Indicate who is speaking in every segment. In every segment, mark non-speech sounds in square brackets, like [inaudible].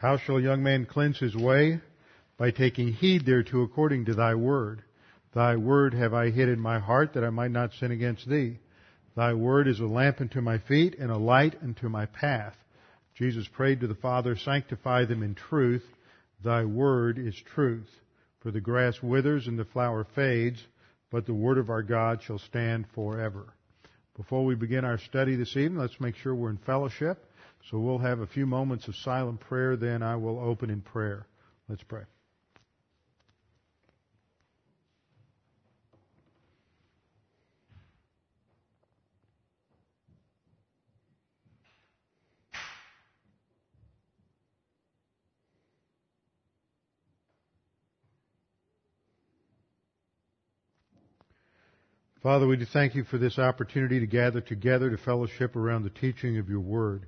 Speaker 1: How shall a young man cleanse his way? By taking heed thereto according to thy word. Thy word have I hid in my heart that I might not sin against thee. Thy word is a lamp unto my feet and a light unto my path. Jesus prayed to the Father, sanctify them in truth. Thy word is truth. For the grass withers and the flower fades, but the word of our God shall stand forever. Before we begin our study this evening, let's make sure we're in fellowship. So we'll have a few moments of silent prayer, then I will open in prayer. Let's pray. Father, we do thank you for this opportunity to gather together to fellowship around the teaching of your word,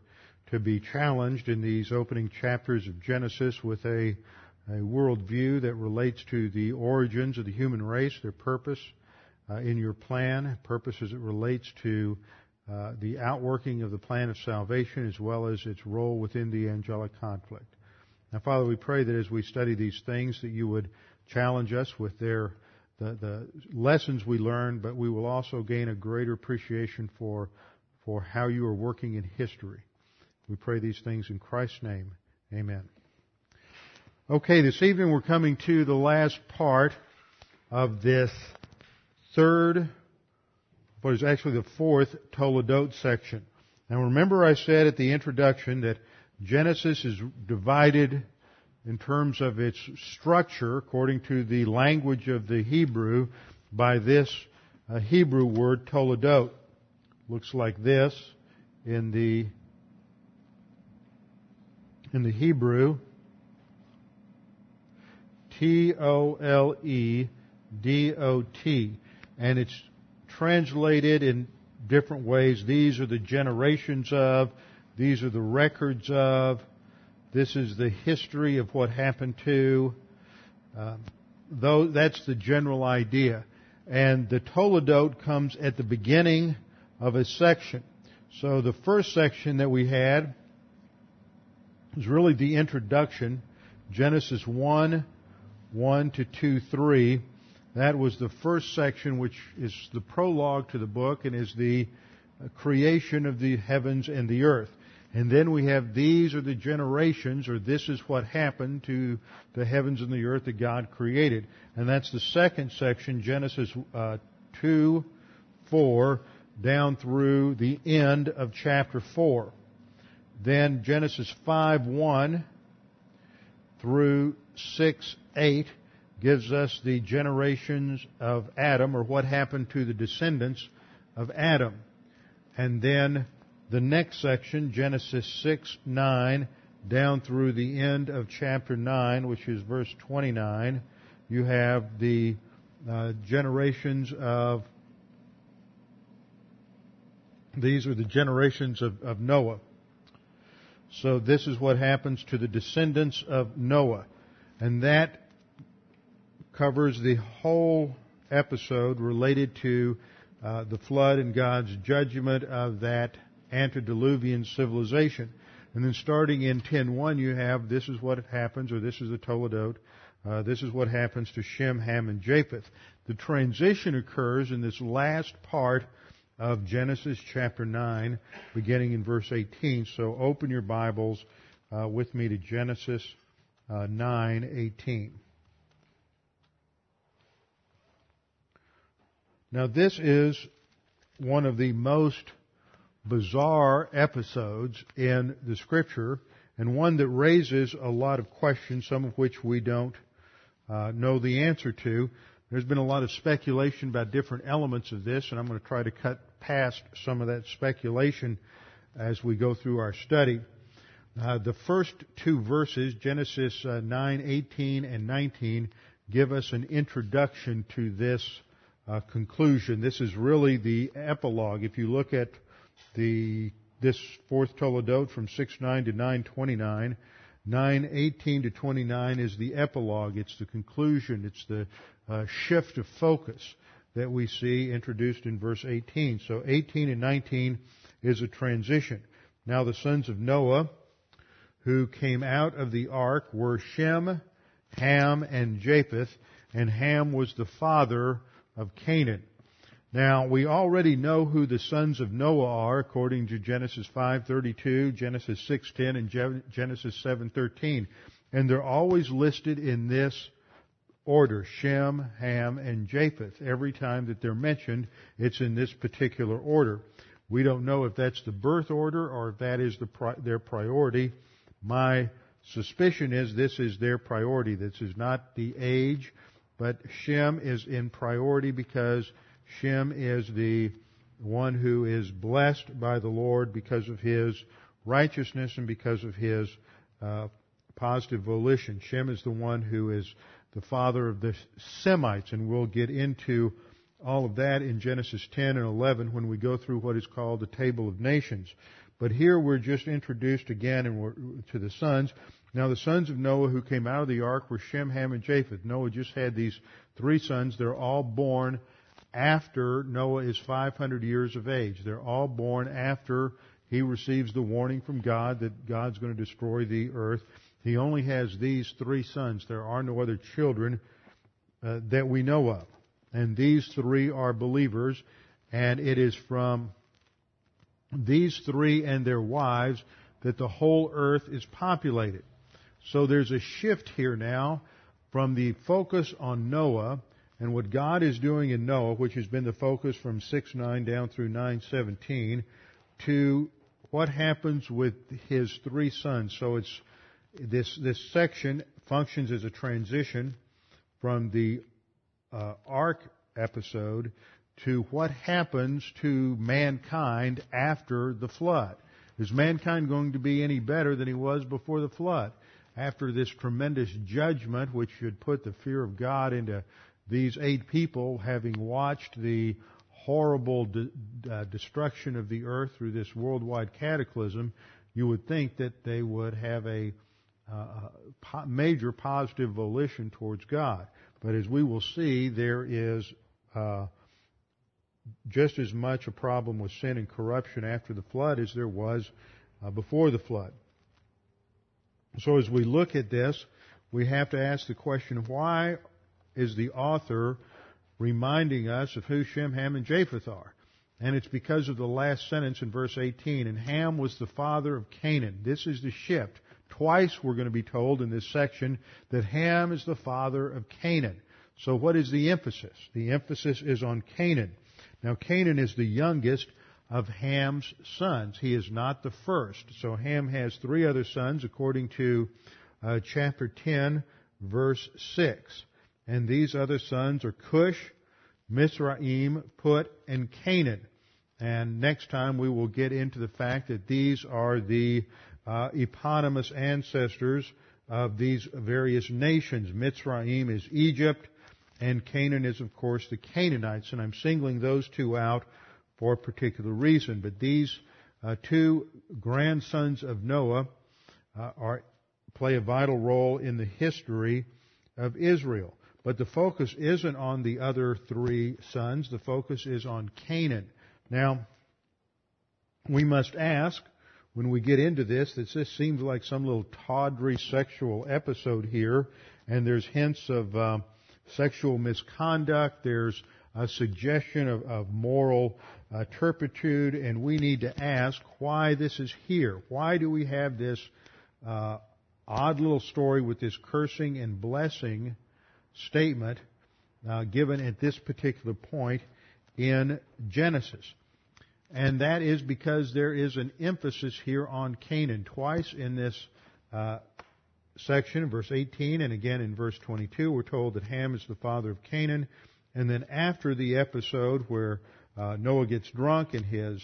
Speaker 1: to be challenged in these opening chapters of Genesis with a, a worldview that relates to the origins of the human race, their purpose uh, in your plan, purpose as it relates to uh, the outworking of the plan of salvation as well as its role within the angelic conflict. Now, Father, we pray that as we study these things that you would challenge us with their the, the lessons we learn, but we will also gain a greater appreciation for, for how you are working in history. We pray these things in Christ's name. Amen. Okay, this evening we're coming to the last part of this third, what is actually the fourth Toledot section. Now remember I said at the introduction that Genesis is divided in terms of its structure, according to the language of the Hebrew, by this uh, Hebrew word toledot. Looks like this in the in the Hebrew. T O L E D O T. And it's translated in different ways. These are the generations of, these are the records of, this is the history of what happened to. Um, though that's the general idea. And the Toledot comes at the beginning of a section. So the first section that we had was really the introduction, Genesis 1, 1 to 2, 3. That was the first section which is the prologue to the book and is the creation of the heavens and the earth. And then we have these are the generations, or this is what happened to the heavens and the earth that God created. And that's the second section, Genesis uh, 2, 4, down through the end of chapter 4. Then Genesis 5, 1 through 6, 8 gives us the generations of Adam, or what happened to the descendants of Adam. And then the next section, Genesis 6, 9, down through the end of chapter 9, which is verse 29, you have the uh, generations of, these are the generations of, of Noah. So this is what happens to the descendants of Noah. And that covers the whole episode related to uh, the flood and God's judgment of that antediluvian civilization. And then starting in 10.1 you have this is what happens, or this is the Toledot, uh, this is what happens to Shem, Ham, and Japheth. The transition occurs in this last part of Genesis chapter 9, beginning in verse 18. So open your Bibles uh, with me to Genesis uh, 9:18. Now this is one of the most bizarre episodes in the scripture and one that raises a lot of questions, some of which we don't uh, know the answer to. There's been a lot of speculation about different elements of this, and I'm going to try to cut past some of that speculation as we go through our study. Uh, the first two verses, Genesis uh, 9, 18 and 19, give us an introduction to this uh, conclusion. This is really the epilogue. If you look at the this fourth Toledot from 6.9 to 9.29. 9.18 to 29 is the epilogue. It's the conclusion. It's the uh, shift of focus that we see introduced in verse 18. So 18 and 19 is a transition. Now the sons of Noah, who came out of the ark were Shem, Ham, and Japheth, and Ham was the father of Canaan. Now, we already know who the sons of Noah are according to Genesis 5:32, Genesis 6:10 and Genesis 7:13, and they're always listed in this order, Shem, Ham, and Japheth. Every time that they're mentioned, it's in this particular order. We don't know if that's the birth order or if that is the, their priority. My suspicion is this is their priority. This is not the age, but Shem is in priority because Shem is the one who is blessed by the Lord because of his righteousness and because of his uh, positive volition. Shem is the one who is the father of the Semites, and we'll get into all of that in Genesis 10 and 11 when we go through what is called the Table of Nations. But here we're just introduced again to the sons. Now the sons of Noah who came out of the ark were Shem, Ham, and Japheth. Noah just had these three sons. They're all born after Noah is 500 years of age. They're all born after he receives the warning from God that God's going to destroy the earth. He only has these three sons. There are no other children uh, that we know of. And these three are believers, and it is from these three and their wives that the whole earth is populated. So there's a shift here now from the focus on Noah and what God is doing in Noah, which has been the focus from 6-9 down through 9-17, to what happens with his three sons. So it's this this section functions as a transition from the uh, ark episode to what happens to mankind after the flood. Is mankind going to be any better than he was before the flood? After this tremendous judgment, which should put the fear of God into these eight people, having watched the horrible de- uh, destruction of the earth through this worldwide cataclysm, you would think that they would have a uh, major positive volition towards God. But as we will see, there is uh, just as much a problem with sin and corruption after the flood as there was uh, before the flood. So as we look at this, we have to ask the question, why is the author reminding us of who Shem, Ham, and Japheth are? And it's because of the last sentence in verse 18. And Ham was the father of Canaan. This is the shift. Twice we're going to be told in this section that Ham is the father of Canaan. So what is the emphasis? The emphasis is on Canaan. Now Canaan is the youngest of Ham's sons. He is not the first. So Ham has three other sons according to uh, chapter 10 verse 6. And these other sons are Cush, Mizraim, Put, and Canaan. And next time we will get into the fact that these are the uh, eponymous ancestors of these various nations. Mitzrayim is Egypt, and Canaan is, of course, the Canaanites. And I'm singling those two out for a particular reason. But these uh, two grandsons of Noah uh, are, play a vital role in the history of Israel. But the focus isn't on the other three sons. The focus is on Canaan. Now, we must ask, when we get into this that this seems like some little tawdry sexual episode here, and there's hints of uh, sexual misconduct. There's a suggestion of, of moral uh, turpitude, and we need to ask why this is here. Why do we have this uh, odd little story with this cursing and blessing statement uh, given at this particular point in Genesis? And that is because there is an emphasis here on Canaan. Twice in this uh, section, verse 18 and again in verse 22, we're told that Ham is the father of Canaan. And then after the episode where uh, Noah gets drunk and his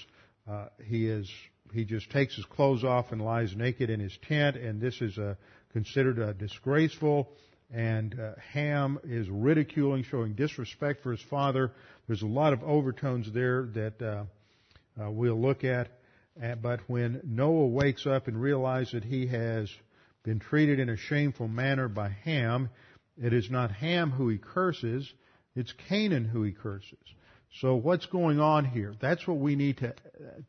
Speaker 1: uh, he is he just takes his clothes off and lies naked in his tent, and this is a, considered a disgraceful. And uh, Ham is ridiculing, showing disrespect for his father. There's a lot of overtones there that uh, uh, we'll look at. But when Noah wakes up and realizes that he has been treated in a shameful manner by Ham, it is not Ham who he curses, it's Canaan who he curses. So what's going on here? That's what we need to,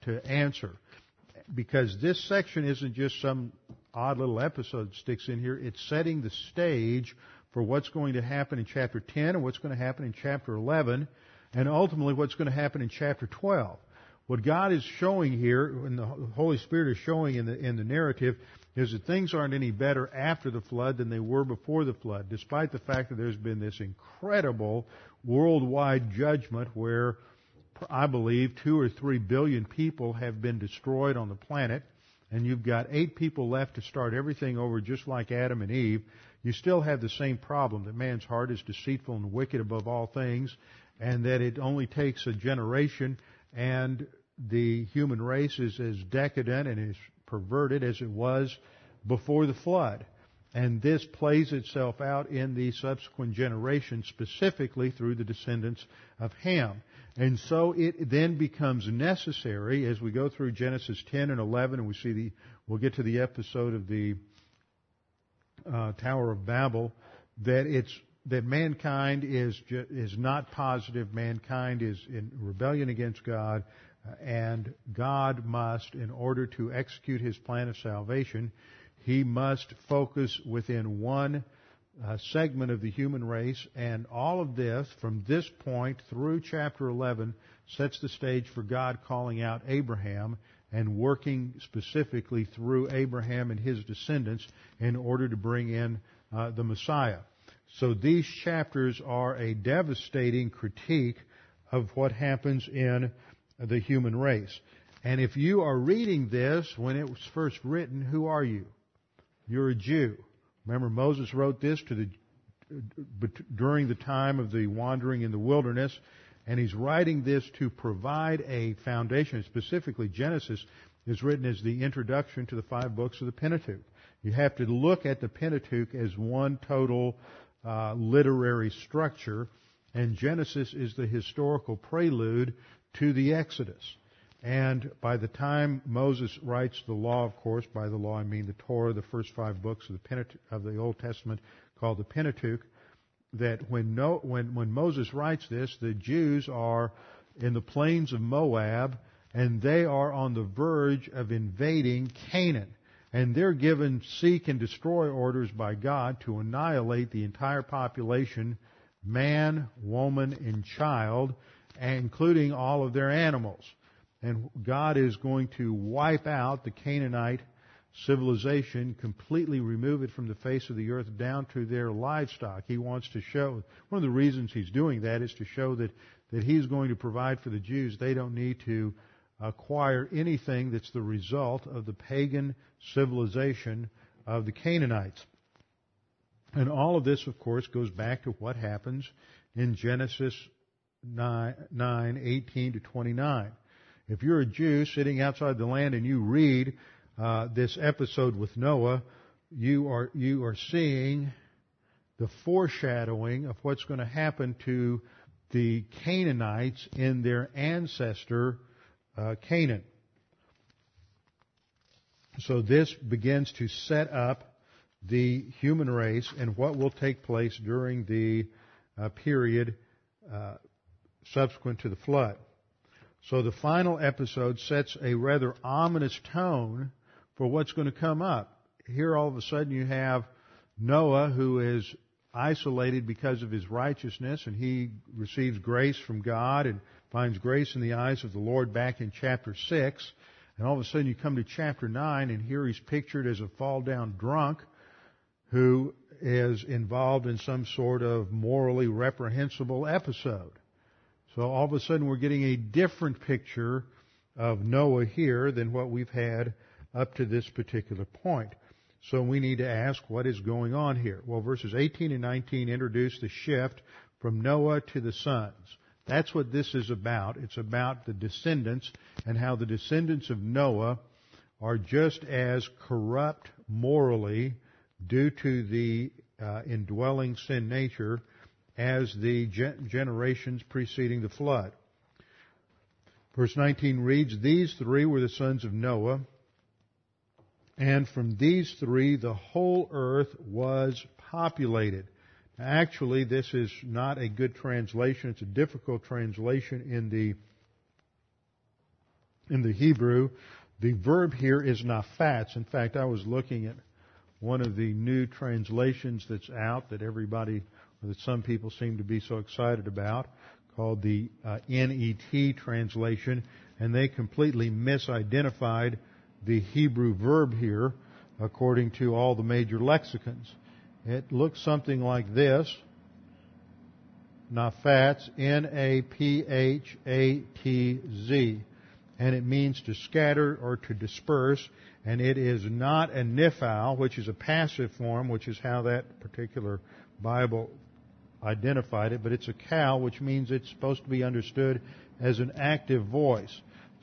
Speaker 1: to answer. Because this section isn't just some odd little episode that sticks in here. It's setting the stage for what's going to happen in chapter 10 and what's going to happen in chapter 11 and ultimately what's going to happen in chapter 12. What God is showing here, and the Holy Spirit is showing in the, in the narrative, is that things aren't any better after the flood than they were before the flood, despite the fact that there's been this incredible worldwide judgment where I believe two or three billion people have been destroyed on the planet, and you've got eight people left to start everything over just like Adam and Eve, you still have the same problem that man's heart is deceitful and wicked above all things, and that it only takes a generation and the human race is as decadent and as perverted as it was before the flood. And this plays itself out in the subsequent generations, specifically through the descendants of Ham. And so it then becomes necessary as we go through Genesis 10 and 11, and we see the, we'll get to the episode of the uh, Tower of Babel, that it's that mankind is is not positive. Mankind is in rebellion against God, and God must, in order to execute His plan of salvation, He must focus within one uh, segment of the human race, and all of this, from this point through chapter 11, sets the stage for God calling out Abraham and working specifically through Abraham and his descendants in order to bring in uh, the Messiah. So these chapters are a devastating critique of what happens in the human race. And if you are reading this when it was first written, who are you? You're a Jew. Remember Moses wrote this to the during the time of the wandering in the wilderness, and he's writing this to provide a foundation. Specifically, Genesis is written as the introduction to the five books of the Pentateuch. You have to look at the Pentateuch as one total uh, literary structure, and Genesis is the historical prelude to the Exodus. And by the time Moses writes the law, of course, by the law I mean the Torah, the first five books of the, of the Old Testament called the Pentateuch, that when, no, when, when Moses writes this, the Jews are in the plains of Moab, and they are on the verge of invading Canaan. And they're given seek and destroy orders by God to annihilate the entire population, man, woman, and child, including all of their animals. And God is going to wipe out the Canaanite civilization, completely remove it from the face of the earth down to their livestock. He wants to show, one of the reasons he's doing that is to show that, that he's going to provide for the Jews. They don't need to acquire anything that's the result of the pagan civilization of the Canaanites. And all of this, of course, goes back to what happens in Genesis 9, 9 18 to 29. If you're a Jew sitting outside the land and you read uh, this episode with Noah, you are you are seeing the foreshadowing of what's going to happen to the Canaanites in their ancestor uh, Canaan. So this begins to set up the human race and what will take place during the uh, period uh, subsequent to the flood. So the final episode sets a rather ominous tone for what's going to come up. Here all of a sudden you have Noah who is isolated because of his righteousness and he receives grace from God and finds grace in the eyes of the Lord back in chapter 6. And all of a sudden you come to chapter 9 and here he's pictured as a fall down drunk who is involved in some sort of morally reprehensible episode. So all of a sudden we're getting a different picture of Noah here than what we've had up to this particular point. So we need to ask what is going on here. Well, verses 18 and 19 introduce the shift from Noah to the sons. That's what this is about. It's about the descendants and how the descendants of Noah are just as corrupt morally due to the uh, indwelling sin nature as the generations preceding the flood. Verse 19 reads, These three were the sons of Noah, and from these three the whole earth was populated. Actually, this is not a good translation. It's a difficult translation in the in the Hebrew. The verb here is nafats. In fact, I was looking at one of the new translations that's out that everybody, that some people seem to be so excited about, called the uh, NET translation, and they completely misidentified the Hebrew verb here according to all the major lexicons. It looks something like this. Nafats, N-A-P-H-A-T-Z. And it means to scatter or to disperse. And it is not a nifal, which is a passive form, which is how that particular Bible identified it, but it's a qal, which means it's supposed to be understood as an active voice.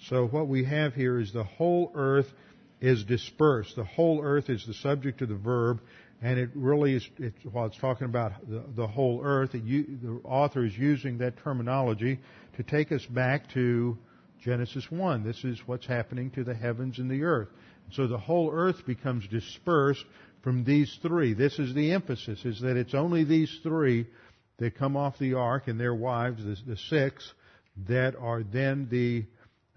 Speaker 1: So what we have here is the whole earth is dispersed. The whole earth is the subject of the verb, and it really is, while it's talking about the, the whole earth, it, the author is using that terminology to take us back to Genesis 1. This is what's happening to the heavens and the earth. So the whole earth becomes dispersed from these three. This is the emphasis, is that it's only these three that come off the ark and their wives, the, the six, that are then the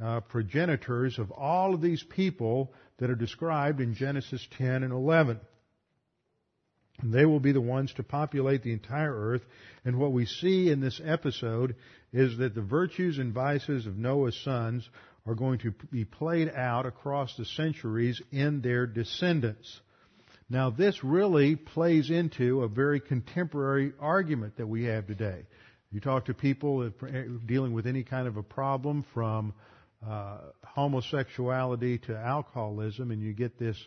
Speaker 1: uh, progenitors of all of these people that are described in Genesis 10 and 11. And they will be the ones to populate the entire earth. And what we see in this episode is that the virtues and vices of Noah's sons are going to be played out across the centuries in their descendants. Now this really plays into a very contemporary argument that we have today. You talk to people dealing with any kind of a problem from uh, homosexuality to alcoholism, and you get this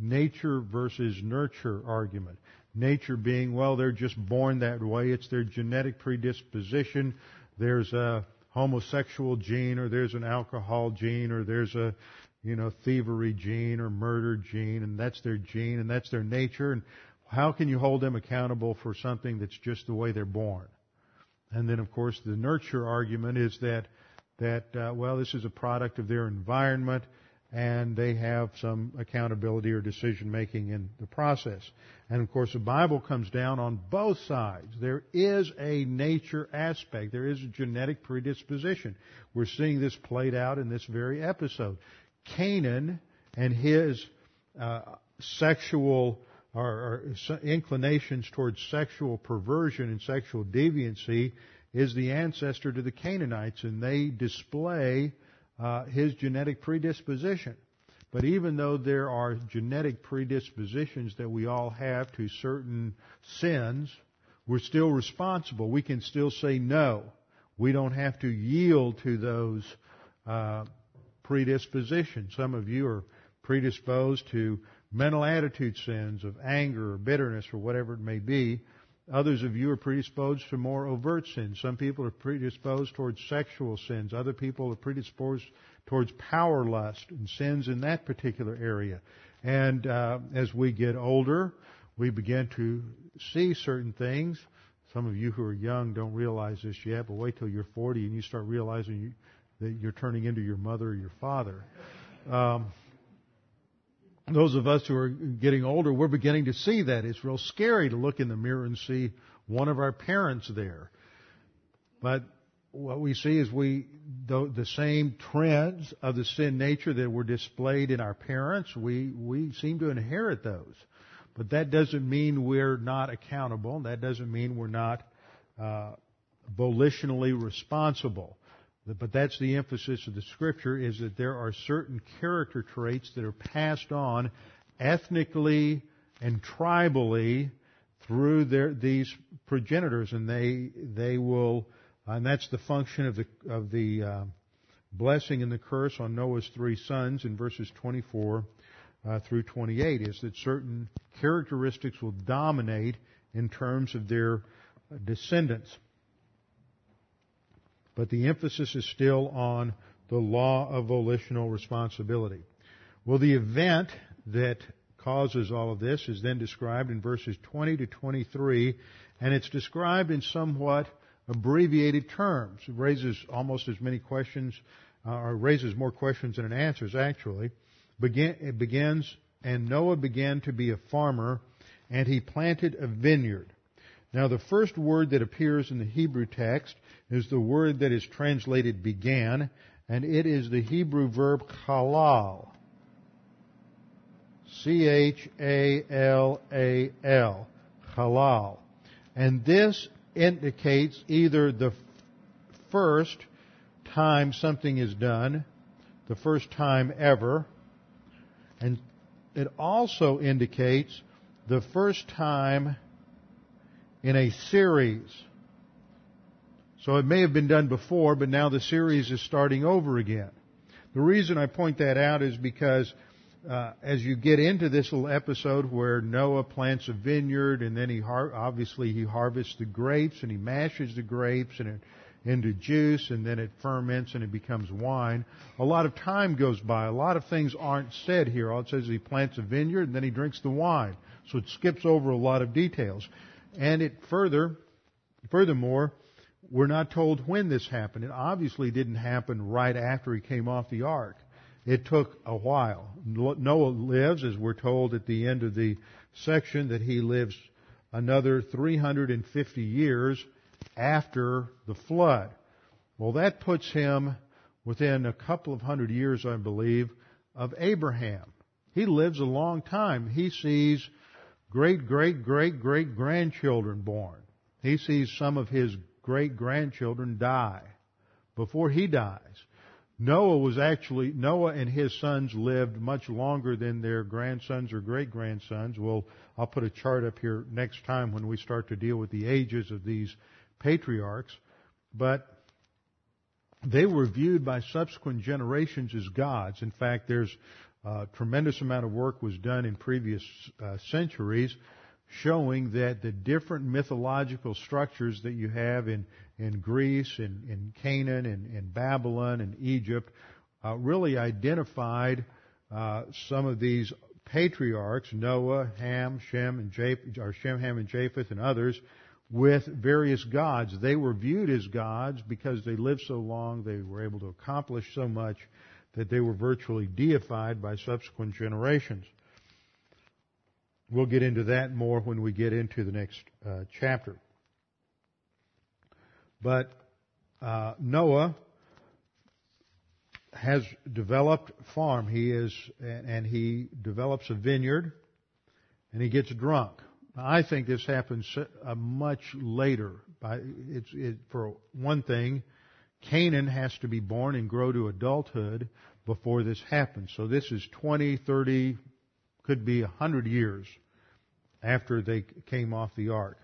Speaker 1: nature versus nurture argument. Nature being, well, they're just born that way. It's their genetic predisposition. There's a homosexual gene, or there's an alcohol gene, or there's a, you know, thievery gene or murder gene, and that's their gene, and that's their nature. And how can you hold them accountable for something that's just the way they're born? And then, of course, the nurture argument is that that, uh, well, this is a product of their environment and they have some accountability or decision making in the process. And of course the Bible comes down on both sides. There is a nature aspect. There is a genetic predisposition. We're seeing this played out in this very episode. Canaan and his uh, sexual or, or inclinations towards sexual perversion and sexual deviancy is the ancestor to the Canaanites, and they display uh, his genetic predisposition. But even though there are genetic predispositions that we all have to certain sins, we're still responsible. We can still say no. We don't have to yield to those uh, predispositions. Some of you are predisposed to mental attitude sins of anger or bitterness or whatever it may be. Others of you are predisposed to more overt sins. Some people are predisposed towards sexual sins. Other people are predisposed towards power lust and sins in that particular area. And uh, as we get older, we begin to see certain things. Some of you who are young don't realize this yet, but wait till you're 40 and you start realizing you, that you're turning into your mother or your father. Um, those of us who are getting older, we're beginning to see that. It's real scary to look in the mirror and see one of our parents there. But what we see is we, the, the same trends of the sin nature that were displayed in our parents, we, we seem to inherit those. But that doesn't mean we're not accountable. That doesn't mean we're not uh, volitionally responsible. But that's the emphasis of the scripture is that there are certain character traits that are passed on ethnically and tribally through their, these progenitors, and they they will, and that's the function of the of the uh, blessing and the curse on Noah's three sons in verses 24 uh, through 28 is that certain characteristics will dominate in terms of their descendants but the emphasis is still on the law of volitional responsibility. Well, the event that causes all of this is then described in verses 20 to 23, and it's described in somewhat abbreviated terms. It raises almost as many questions, uh, or raises more questions than it answers, actually. Begin, it begins, and Noah began to be a farmer, and he planted a vineyard. Now, the first word that appears in the Hebrew text is the word that is translated began, and it is the Hebrew verb halal. C-H-A-L-A-L. Halal. And this indicates either the first time something is done, the first time ever, and it also indicates the first time in a series. So it may have been done before, but now the series is starting over again. The reason I point that out is because uh, as you get into this little episode where Noah plants a vineyard and then he har- obviously he harvests the grapes and he mashes the grapes and it, into juice and then it ferments and it becomes wine. A lot of time goes by. A lot of things aren't said here. All it says is he plants a vineyard and then he drinks the wine. So it skips over a lot of details. And it further, furthermore, we're not told when this happened. It obviously didn't happen right after he came off the ark. It took a while. Noah lives, as we're told at the end of the section, that he lives another 350 years after the flood. Well, that puts him within a couple of hundred years, I believe, of Abraham. He lives a long time. He sees great, great, great, great grandchildren born. He sees some of his great grandchildren die before he dies. Noah was actually, Noah and his sons lived much longer than their grandsons or great grandsons. Well, I'll put a chart up here next time when we start to deal with the ages of these patriarchs. But they were viewed by subsequent generations as gods. In fact, there's a tremendous amount of work was done in previous uh, centuries showing that the different mythological structures that you have in, in Greece, in, in Canaan, in, in Babylon, and Egypt, uh, really identified uh, some of these patriarchs, Noah, Ham, Shem, and Japheth, or Shem, Ham, and Japheth, and others, with various gods. They were viewed as gods because they lived so long, they were able to accomplish so much that they were virtually deified by subsequent generations. We'll get into that more when we get into the next uh, chapter. But uh, Noah has developed farm. He is, and he develops a vineyard, and he gets drunk. I think this happens uh, much later. It's, it, for one thing, Canaan has to be born and grow to adulthood before this happens. So this is 20, 30, could be 100 years after they came off the ark.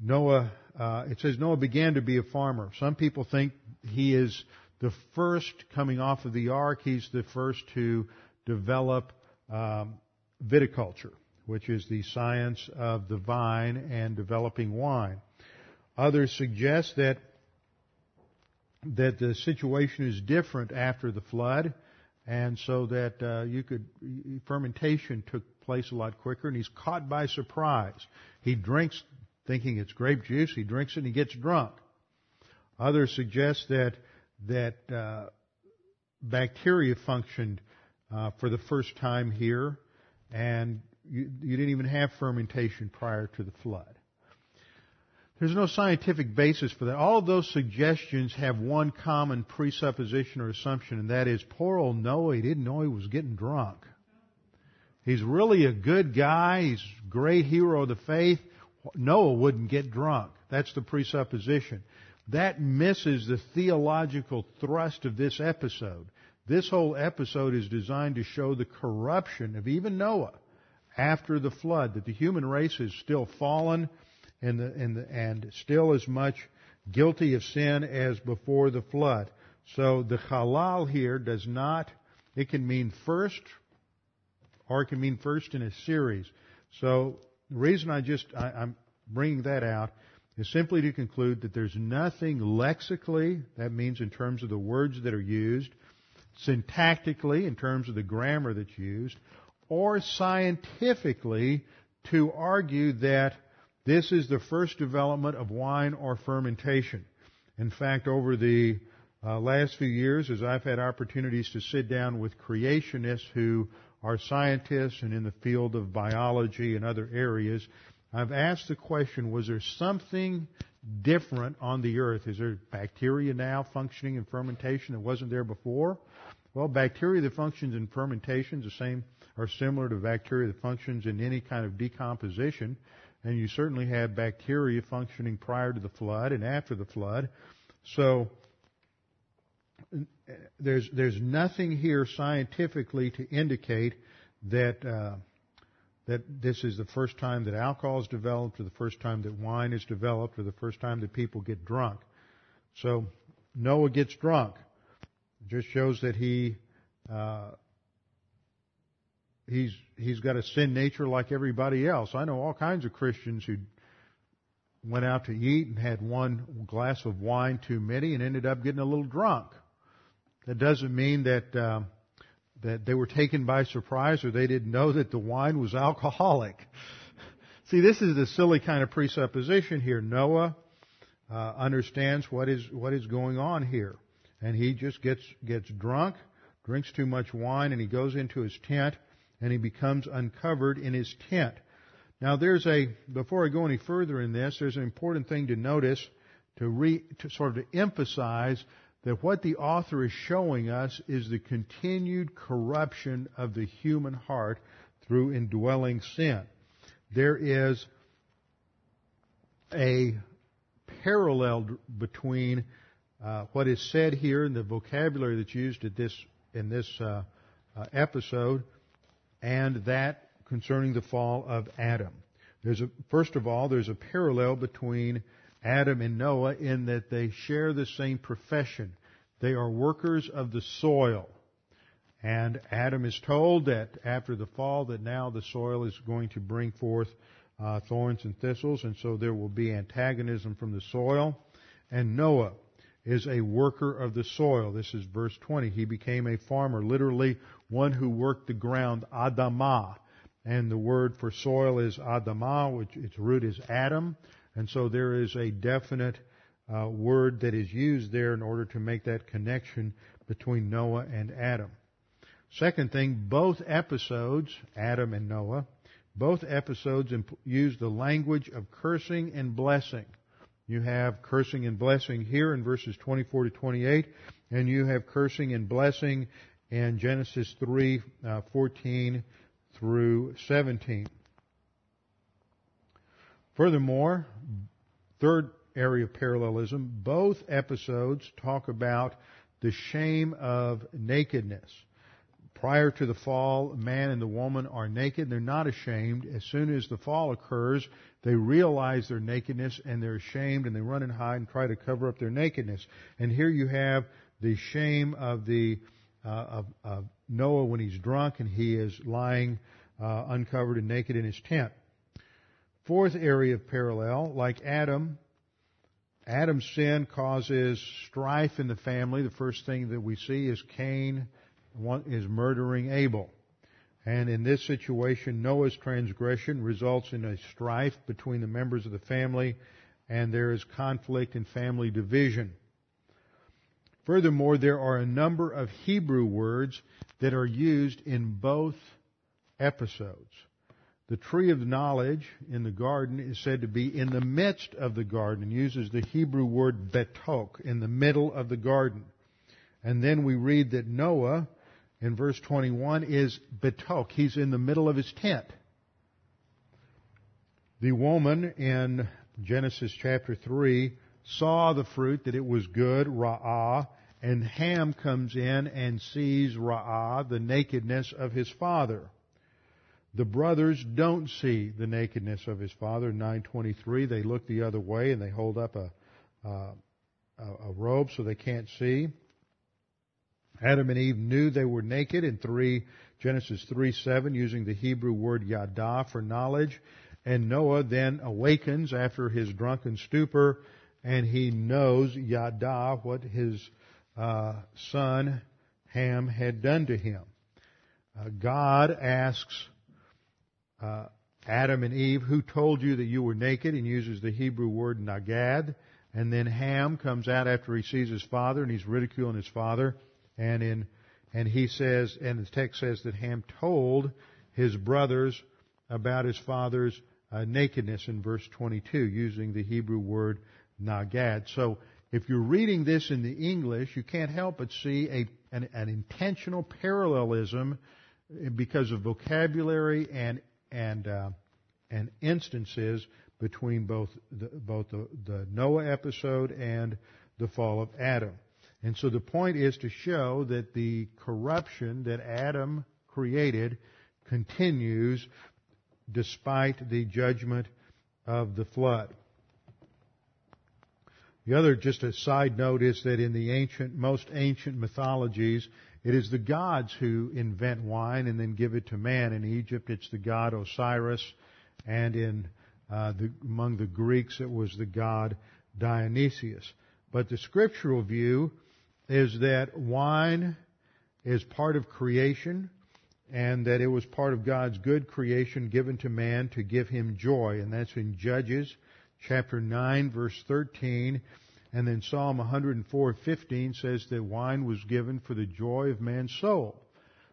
Speaker 1: Noah, uh, it says Noah began to be a farmer. Some people think he is the first coming off of the ark. He's the first to develop um, viticulture which is the science of the vine and developing wine. Others suggest that that the situation is different after the flood, and so that uh, you could fermentation took place a lot quicker, and he's caught by surprise. He drinks thinking it's grape juice. He drinks it and he gets drunk. Others suggest that that uh, bacteria functioned uh, for the first time here, and you, you didn't even have fermentation prior to the flood. There's no scientific basis for that. All of those suggestions have one common presupposition or assumption, and that is poor old Noah, he didn't know he was getting drunk. He's really a good guy. He's a great hero of the faith. Noah wouldn't get drunk. That's the presupposition. That misses the theological thrust of this episode. This whole episode is designed to show the corruption of even Noah after the flood, that the human race is still fallen and, the, and, the, and still as much guilty of sin as before the flood. So the halal here does not, it can mean first, or it can mean first in a series. So the reason I just, I, I'm bringing that out is simply to conclude that there's nothing lexically, that means in terms of the words that are used, syntactically, in terms of the grammar that's used, or scientifically to argue that this is the first development of wine or fermentation. In fact, over the uh, last few years, as I've had opportunities to sit down with creationists who are scientists and in the field of biology and other areas, I've asked the question, was there something different on the earth? Is there bacteria now functioning in fermentation that wasn't there before? Well, bacteria that functions in fermentation is the same are similar to bacteria that functions in any kind of decomposition. And you certainly have bacteria functioning prior to the flood and after the flood. So, there's, there's nothing here scientifically to indicate that, uh, that this is the first time that alcohol is developed or the first time that wine is developed or the first time that people get drunk. So Noah gets drunk. It just shows that he uh, he's he's got a sin nature like everybody else. I know all kinds of Christians who went out to eat and had one glass of wine too many and ended up getting a little drunk. That doesn't mean that uh, that they were taken by surprise or they didn't know that the wine was [laughs] alcoholic. See, this is the silly kind of presupposition here. Noah uh, understands what is what is going on here, and he just gets gets drunk, drinks too much wine, and he goes into his tent, and he becomes uncovered in his tent. Now, there's a before I go any further in this, there's an important thing to notice to re to sort of to emphasize that what the author is showing us is the continued corruption of the human heart through indwelling sin. There is a parallel between uh, what is said here in the vocabulary that's used at this in this uh, uh, episode and that concerning the fall of Adam. There's a, first of all, there's a parallel between Adam and Noah in that they share the same profession. They are workers of the soil. And Adam is told that after the fall that now the soil is going to bring forth uh, thorns and thistles, and so there will be antagonism from the soil. And Noah is a worker of the soil. This is verse 20. He became a farmer, literally one who worked the ground, Adamah. And the word for soil is Adamah, which its root is Adam. And so there is a definite uh, word that is used there in order to make that connection between Noah and Adam. Second thing, both episodes, Adam and Noah, both episodes use the language of cursing and blessing. You have cursing and blessing here in verses 24 to 28, and you have cursing and blessing in Genesis 3, uh, 14 through 17. Furthermore, third area of parallelism, both episodes talk about the shame of nakedness prior to the fall, man and the woman are naked. They're not ashamed. As soon as the fall occurs, they realize their nakedness and they're ashamed and they run and hide and try to cover up their nakedness. And here you have the shame of the uh, of, of, Noah when he's drunk and he is lying uh, uncovered and naked in his tent. Fourth area of parallel, like Adam, Adam's sin causes strife in the family. The first thing that we see is Cain is murdering Abel. And in this situation, Noah's transgression results in a strife between the members of the family, and there is conflict and family division. Furthermore, there are a number of Hebrew words that are used in both episodes. The tree of knowledge in the garden is said to be in the midst of the garden uses the Hebrew word betok, in the middle of the garden. And then we read that Noah in verse 21 is betok. He's in the middle of his tent. The woman in Genesis chapter 3 saw the fruit that it was good, ra'ah, and Ham comes in and sees ra'ah, the nakedness of his father. The brothers don't see the nakedness of his father. 923, they look the other way and they hold up a, uh, a robe so they can't see. Adam and Eve knew they were naked in 3, Genesis 3, 7, using the Hebrew word yada for knowledge. And Noah then awakens after his drunken stupor and he knows yada, what his uh, son Ham had done to him. Uh, God asks uh, Adam and Eve, who told you that you were naked, and uses the Hebrew word nagad. And then Ham comes out after he sees his father, and he's ridiculing his father. And in, and he says, and the text says that Ham told his brothers about his father's uh, nakedness in verse 22, using the Hebrew word nagad. So, if you're reading this in the English, you can't help but see a, an, an intentional parallelism because of vocabulary and and uh, and instances between both the, both the, the Noah episode and the fall of Adam. And so the point is to show that the corruption that Adam created continues despite the judgment of the flood. The other, just a side note, is that in the ancient, most ancient mythologies, it is the gods who invent wine and then give it to man. In Egypt, it's the god Osiris, and in uh, the, among the Greeks, it was the god Dionysius. But the scriptural view is that wine is part of creation, and that it was part of God's good creation given to man to give him joy, and that's in Judges chapter 9 verse 13 and then Psalm 104:15 says that wine was given for the joy of man's soul.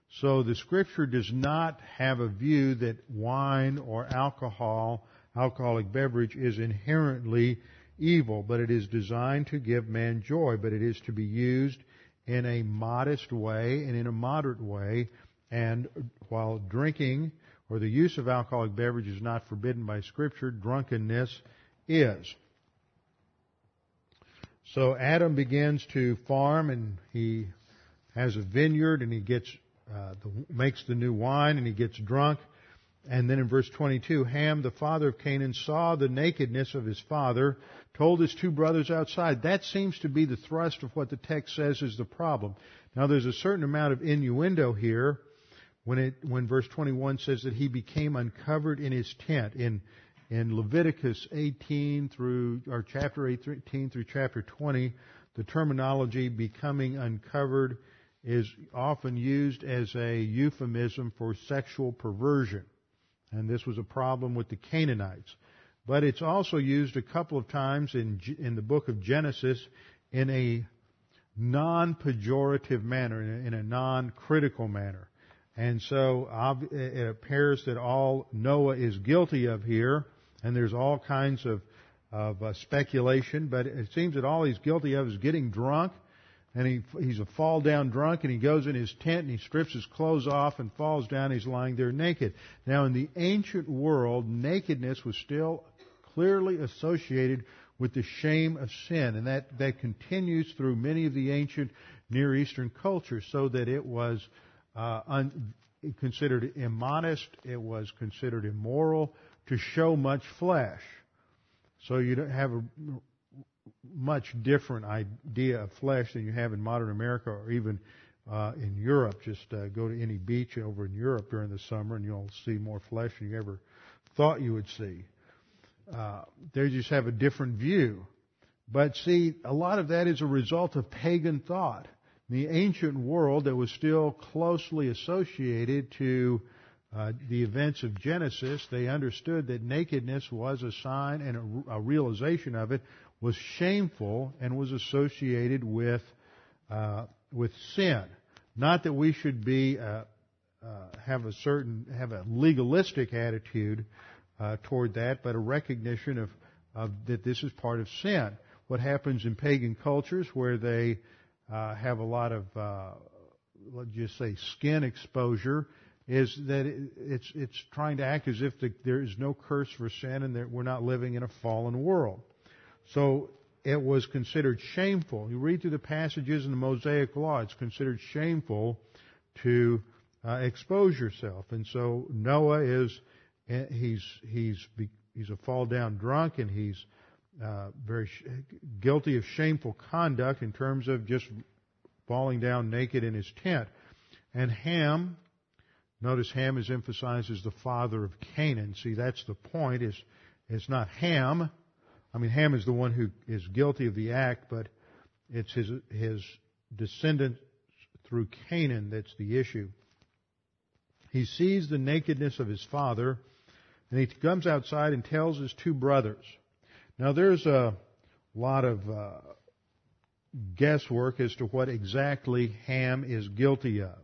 Speaker 1: So the scripture does not have a view that wine or alcohol, alcoholic beverage is inherently evil, but it is designed to give man joy, but it is to be used in a modest way and in a moderate way, and while drinking or the use of alcoholic beverage is not forbidden by scripture, drunkenness is. So Adam begins to farm and he has a vineyard and he gets, uh, the, makes the new wine and he gets drunk. And then in verse 22, Ham, the father of Canaan, saw the nakedness of his father, told his two brothers outside. That seems to be the thrust of what the text says is the problem. Now there's a certain amount of innuendo here when it, when verse 21 says that he became uncovered in his tent. In in Leviticus 18 through, or chapter 18 through chapter 20, the terminology becoming uncovered is often used as a euphemism for sexual perversion. And this was a problem with the Canaanites. But it's also used a couple of times in, in the book of Genesis in a non-pejorative manner, in a non-critical manner. And so it appears that all Noah is guilty of here and there's all kinds of, of uh, speculation, but it seems that all he's guilty of is getting drunk, and he, he's a fall down drunk, and he goes in his tent and he strips his clothes off and falls down. He's lying there naked. Now, in the ancient world, nakedness was still clearly associated with the shame of sin, and that that continues through many of the ancient Near Eastern cultures, so that it was uh, un, considered immodest, it was considered immoral to show much flesh. So you don't have a much different idea of flesh than you have in modern America or even uh, in Europe. Just uh, go to any beach over in Europe during the summer and you'll see more flesh than you ever thought you would see. Uh, they just have a different view. But see, a lot of that is a result of pagan thought. In the ancient world that was still closely associated to uh, the events of Genesis, they understood that nakedness was a sign and a, a realization of it was shameful and was associated with uh, with sin. Not that we should be uh, uh have a certain have a legalistic attitude uh, toward that, but a recognition of, of that this is part of sin. What happens in pagan cultures where they uh, have a lot of let's just say skin exposure is that it's it's trying to act as if the, there is no curse for sin and that we're not living in a fallen world. So it was considered shameful. You read through the passages in the Mosaic Law; it's considered shameful to uh, expose yourself. And so Noah is he's he's he's a fall down drunk and he's uh, very sh- guilty of shameful conduct in terms of just falling down naked in his tent. And Ham Notice Ham is emphasized as the father of Canaan. See, that's the point. Is it's not Ham. I mean, Ham is the one who is guilty of the act, but it's his his descendant through Canaan that's the issue. He sees the nakedness of his father, and he comes outside and tells his two brothers. Now, there's a lot of uh, guesswork as to what exactly Ham is guilty of.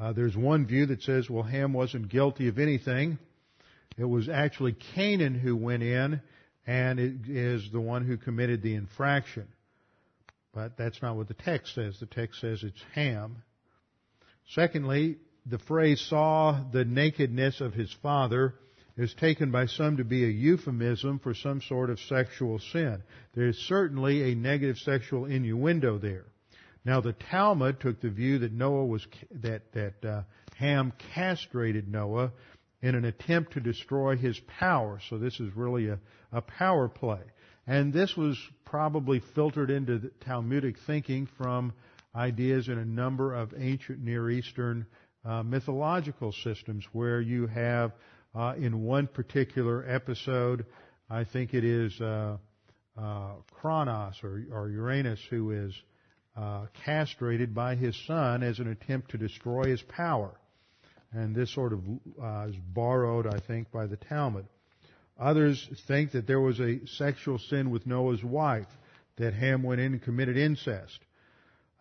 Speaker 1: Uh, there's one view that says, well, Ham wasn't guilty of anything. It was actually Canaan who went in and it is the one who committed the infraction. But that's not what the text says. The text says it's Ham. Secondly, the phrase saw the nakedness of his father is taken by some to be a euphemism for some sort of sexual sin. There is certainly a negative sexual innuendo there. Now the Talmud took the view that Noah was that that uh, Ham castrated Noah in an attempt to destroy his power. So this is really a, a power play. And this was probably filtered into Talmudic thinking from ideas in a number of ancient Near Eastern uh, mythological systems where you have uh, in one particular episode, I think it is uh, uh Kronos or, or, Uranus who is uh, castrated by his son as an attempt to destroy his power. And this sort of uh, is borrowed, I think, by the Talmud. Others think that there was a sexual sin with Noah's wife, that Ham went in and committed incest.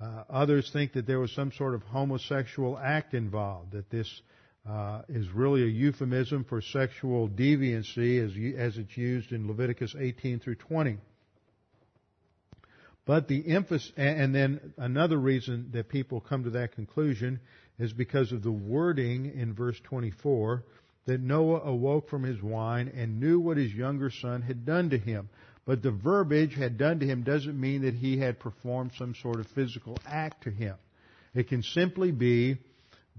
Speaker 1: Uh, others think that there was some sort of homosexual act involved, that this uh, is really a euphemism for sexual deviancy as, as it's used in Leviticus 18 through 20. But the emphasis, and then another reason that people come to that conclusion is because of the wording in verse 24 that Noah awoke from his wine and knew what his younger son had done to him. But the verbiage had done to him doesn't mean that he had performed some sort of physical act to him. It can simply be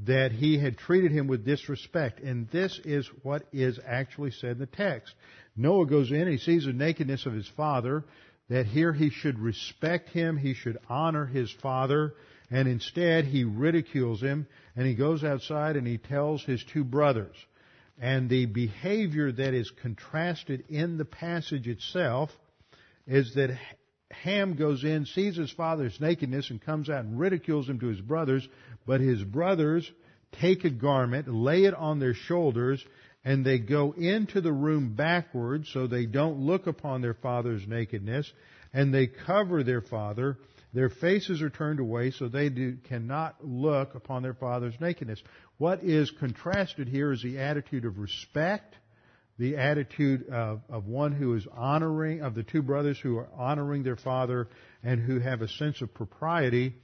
Speaker 1: that he had treated him with disrespect. And this is what is actually said in the text. Noah goes in, he sees the nakedness of his father, that here he should respect him, he should honor his father, and instead he ridicules him, and he goes outside and he tells his two brothers. And the behavior that is contrasted in the passage itself is that Ham goes in, sees his father's nakedness, and comes out and ridicules him to his brothers, but his brothers take a garment, lay it on their shoulders, and they go into the room backwards so they don't look upon their father's nakedness, and they cover their father. Their faces are turned away so they do, cannot look upon their father's nakedness. What is contrasted here is the attitude of respect, the attitude of, of one who is honoring, of the two brothers who are honoring their father and who have a sense of propriety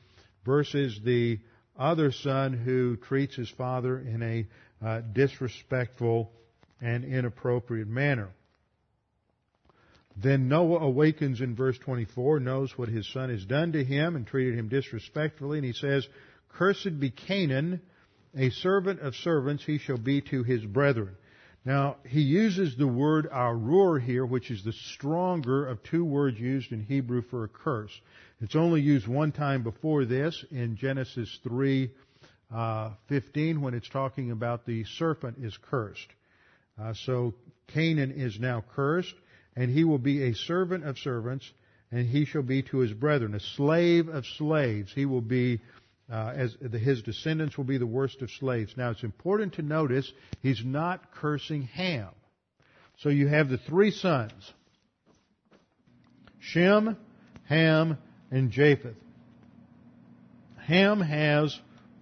Speaker 1: versus the other son who treats his father in a uh, disrespectful and inappropriate manner. Then Noah awakens in verse 24, knows what his son has done to him and treated him disrespectfully, and he says, Cursed be Canaan, a servant of servants he shall be to his brethren. Now, he uses the word arur here, which is the stronger of two words used in Hebrew for a curse. It's only used one time before this in Genesis 3, uh, 15 when it's talking about the serpent is cursed. Uh, so Canaan is now cursed, and he will be a servant of servants, and he shall be to his brethren, a slave of slaves. He will be uh, as the, his descendants will be the worst of slaves. Now it's important to notice he's not cursing Ham. So you have the three sons, Shem, Ham, and Japheth. Ham has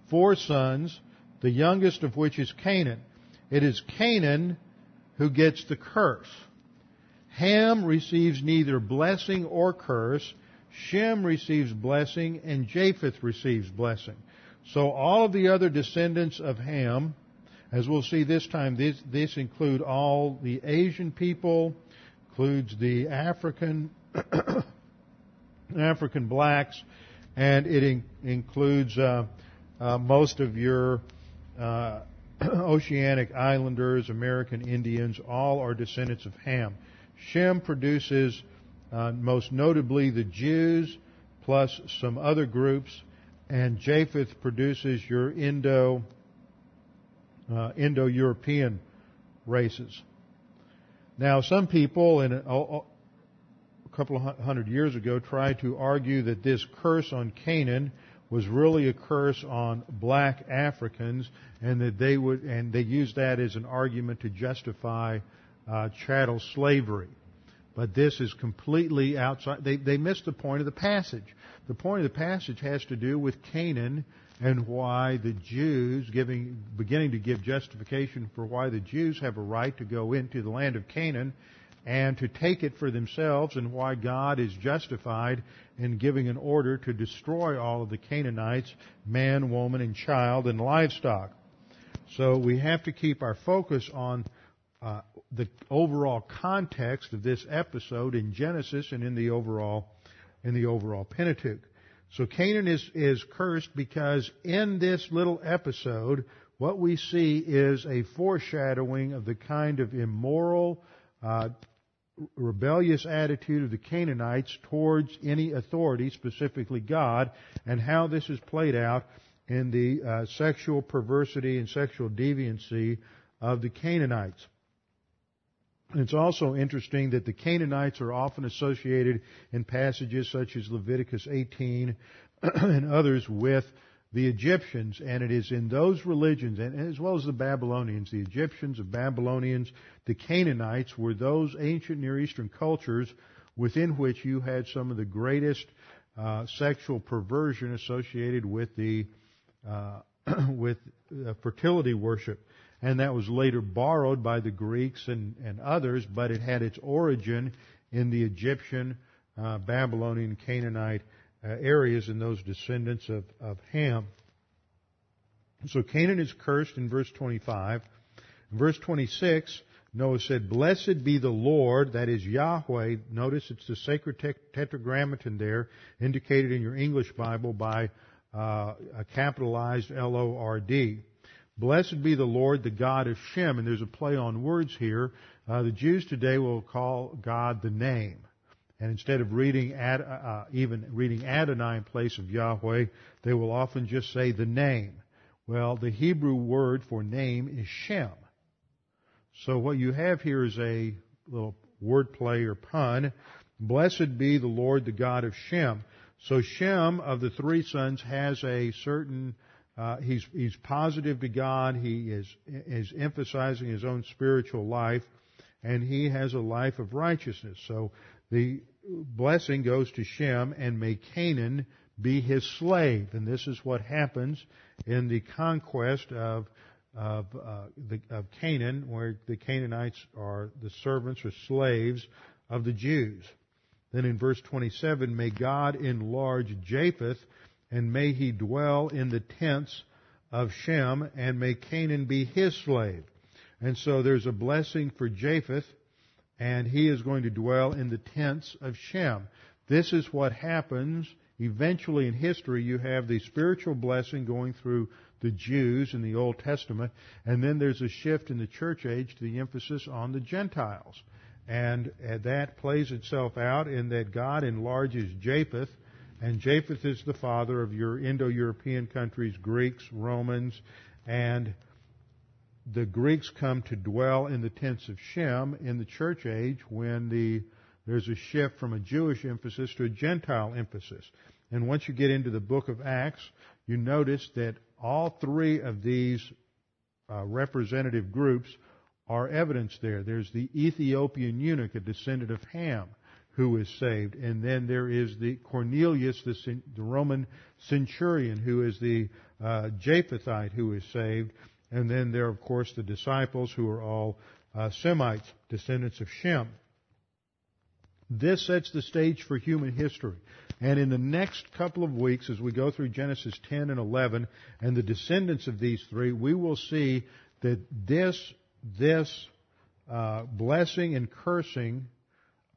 Speaker 1: four sons, the youngest of which is Canaan. It is Canaan who gets the curse. Ham receives neither blessing or curse. Shem receives blessing and Japheth receives blessing. So all of the other descendants of Ham, as we'll see this time, this, this include all the Asian people, includes the African, [coughs] African blacks, and it in, includes uh, uh, most of your uh, [coughs] Oceanic Islanders, American Indians, all are descendants of Ham. Shem produces uh, most notably the Jews, plus some other groups, and Japheth produces your Indo uh, Indo-European races. Now, some people in a, a couple of hundred years ago tried to argue that this curse on Canaan was really a curse on black Africans, and that they would, and they used that as an argument to justify uh, chattel slavery. But this is completely outside. They, they missed the point of the passage. The point of the passage has to do with Canaan and why the Jews, giving, beginning to give justification for why the Jews have a right to go into the land of Canaan and to take it for themselves and why God is justified in giving an order to destroy all of the Canaanites, man, woman, and child, and livestock. So we have to keep our focus on uh, the overall context of this episode in Genesis and in the overall in the overall Pentateuch. So Canaan is is cursed because in this little episode, what we see is a foreshadowing of the kind of immoral, uh, rebellious attitude of the Canaanites towards any authority, specifically God, and how this is played out in the uh, sexual perversity and sexual deviancy of the Canaanites. It's also interesting that the Canaanites are often associated in passages such as Leviticus 18 [clears throat] and others with the Egyptians, and it is in those religions, and as well as the Babylonians, the Egyptians, the Babylonians, the Canaanites were those ancient Near Eastern cultures within which you had some of the greatest uh, sexual perversion associated with the uh, [clears throat] with uh, fertility worship and that was later borrowed by the Greeks and, and others, but it had its origin in the Egyptian, uh, Babylonian, Canaanite uh, areas and those descendants of, of Ham. So Canaan is cursed in verse 25. In verse 26, Noah said, Blessed be the Lord, that is Yahweh. Notice it's the sacred tetragrammaton there, indicated in your English Bible by uh, a capitalized L-O-R-D. Blessed be the Lord, the God of Shem. And there's a play on words here. Uh, the Jews today will call God the name. And instead of reading Ad, uh, uh, even reading Adonai in place of Yahweh, they will often just say the name. Well, the Hebrew word for name is Shem. So what you have here is a little word play or pun. Blessed be the Lord, the God of Shem. So Shem of the three sons has a certain uh, he's he's positive to God. He is is emphasizing his own spiritual life, and he has a life of righteousness. So the blessing goes to Shem, and may Canaan be his slave. And this is what happens in the conquest of of, uh, the, of Canaan, where the Canaanites are the servants or slaves of the Jews. Then in verse 27, may God enlarge Japheth and may he dwell in the tents of Shem, and may Canaan be his slave. And so there's a blessing for Japheth, and he is going to dwell in the tents of Shem. This is what happens eventually in history. You have the spiritual blessing going through the Jews in the Old Testament, and then there's a shift in the church age to the emphasis on the Gentiles. And uh, that plays itself out in that God enlarges Japheth and Japheth is the father of your Indo-European countries, Greeks, Romans, and the Greeks come to dwell in the tents of Shem in the church age when the, there's a shift from a Jewish emphasis to a Gentile emphasis. And once you get into the book of Acts, you notice that all three of these uh, representative groups are evidence there. There's the Ethiopian eunuch, a descendant of Ham who is saved. And then there is the Cornelius, the, the Roman centurion, who is the uh, Japhethite who is saved. And then there, are, of course, the disciples who are all uh, Semites, descendants of Shem. This sets the stage for human history. And in the next couple of weeks, as we go through Genesis 10 and 11 and the descendants of these three, we will see that this, this uh, blessing and cursing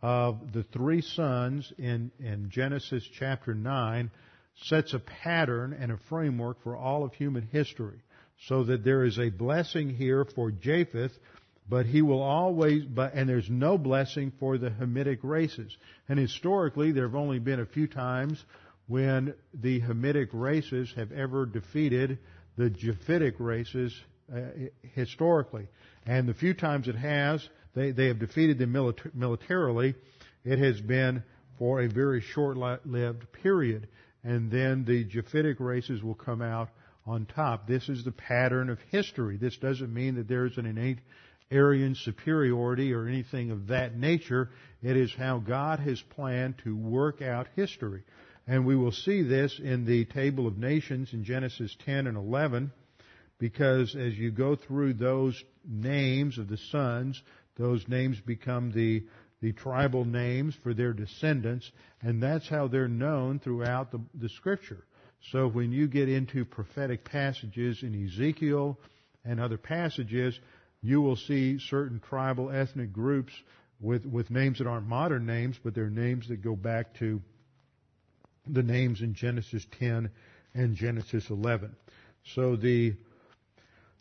Speaker 1: of the three sons in, in Genesis chapter 9 sets a pattern and a framework for all of human history. So that there is a blessing here for Japheth, but he will always, but, and there's no blessing for the Hamitic races. And historically, there have only been a few times when the Hamitic races have ever defeated the Japhetic races uh, historically. And the few times it has, they, they have defeated them milita- militarily. It has been for a very short-lived period. And then the Japhetic races will come out on top. This is the pattern of history. This doesn't mean that there's an innate Aryan superiority or anything of that nature. It is how God has planned to work out history. And we will see this in the table of nations in Genesis 10 and 11 because as you go through those names of the sons, those names become the, the tribal names for their descendants, and that's how they're known throughout the, the scripture. So when you get into prophetic passages in Ezekiel and other passages, you will see certain tribal ethnic groups with, with names that aren't modern names, but they're names that go back to the names in Genesis 10 and Genesis 11. So the,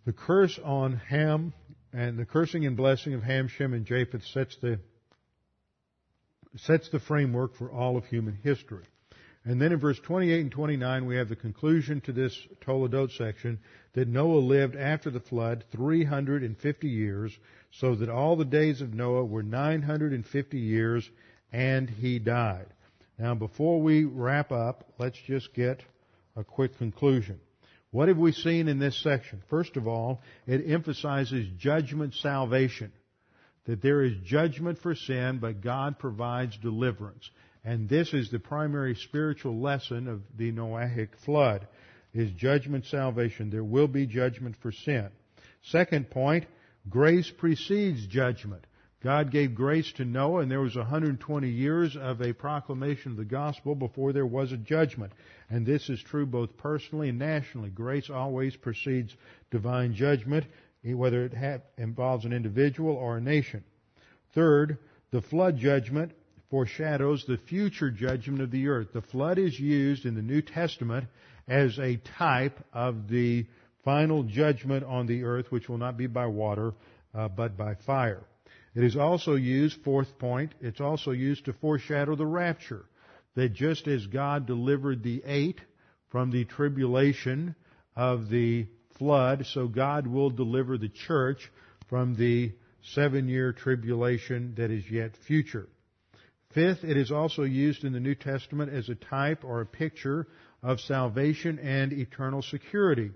Speaker 1: the curse on Ham and the cursing and blessing of Ham, Shem, and Japheth sets the, sets the framework for all of human history. And then in verse 28 and 29, we have the conclusion to this Toledot section that Noah lived after the flood 350 years, so that all the days of Noah were 950 years, and he died. Now, before we wrap up, let's just get a quick conclusion. What have we seen in this section? First of all, it emphasizes judgment salvation. That there is judgment for sin, but God provides deliverance. And this is the primary spiritual lesson of the Noahic flood, is judgment salvation. There will be judgment for sin. Second point, grace precedes judgment. God gave grace to Noah and there was 120 years of a proclamation of the gospel before there was a judgment. And this is true both personally and nationally. Grace always precedes divine judgment, whether it have, involves an individual or a nation. Third, the flood judgment foreshadows the future judgment of the earth. The flood is used in the New Testament as a type of the final judgment on the earth, which will not be by water, uh, but by fire. It is also used, fourth point, it's also used to foreshadow the rapture. That just as God delivered the eight from the tribulation of the flood, so God will deliver the church from the seven year tribulation that is yet future. Fifth, it is also used in the New Testament as a type or a picture of salvation and eternal security.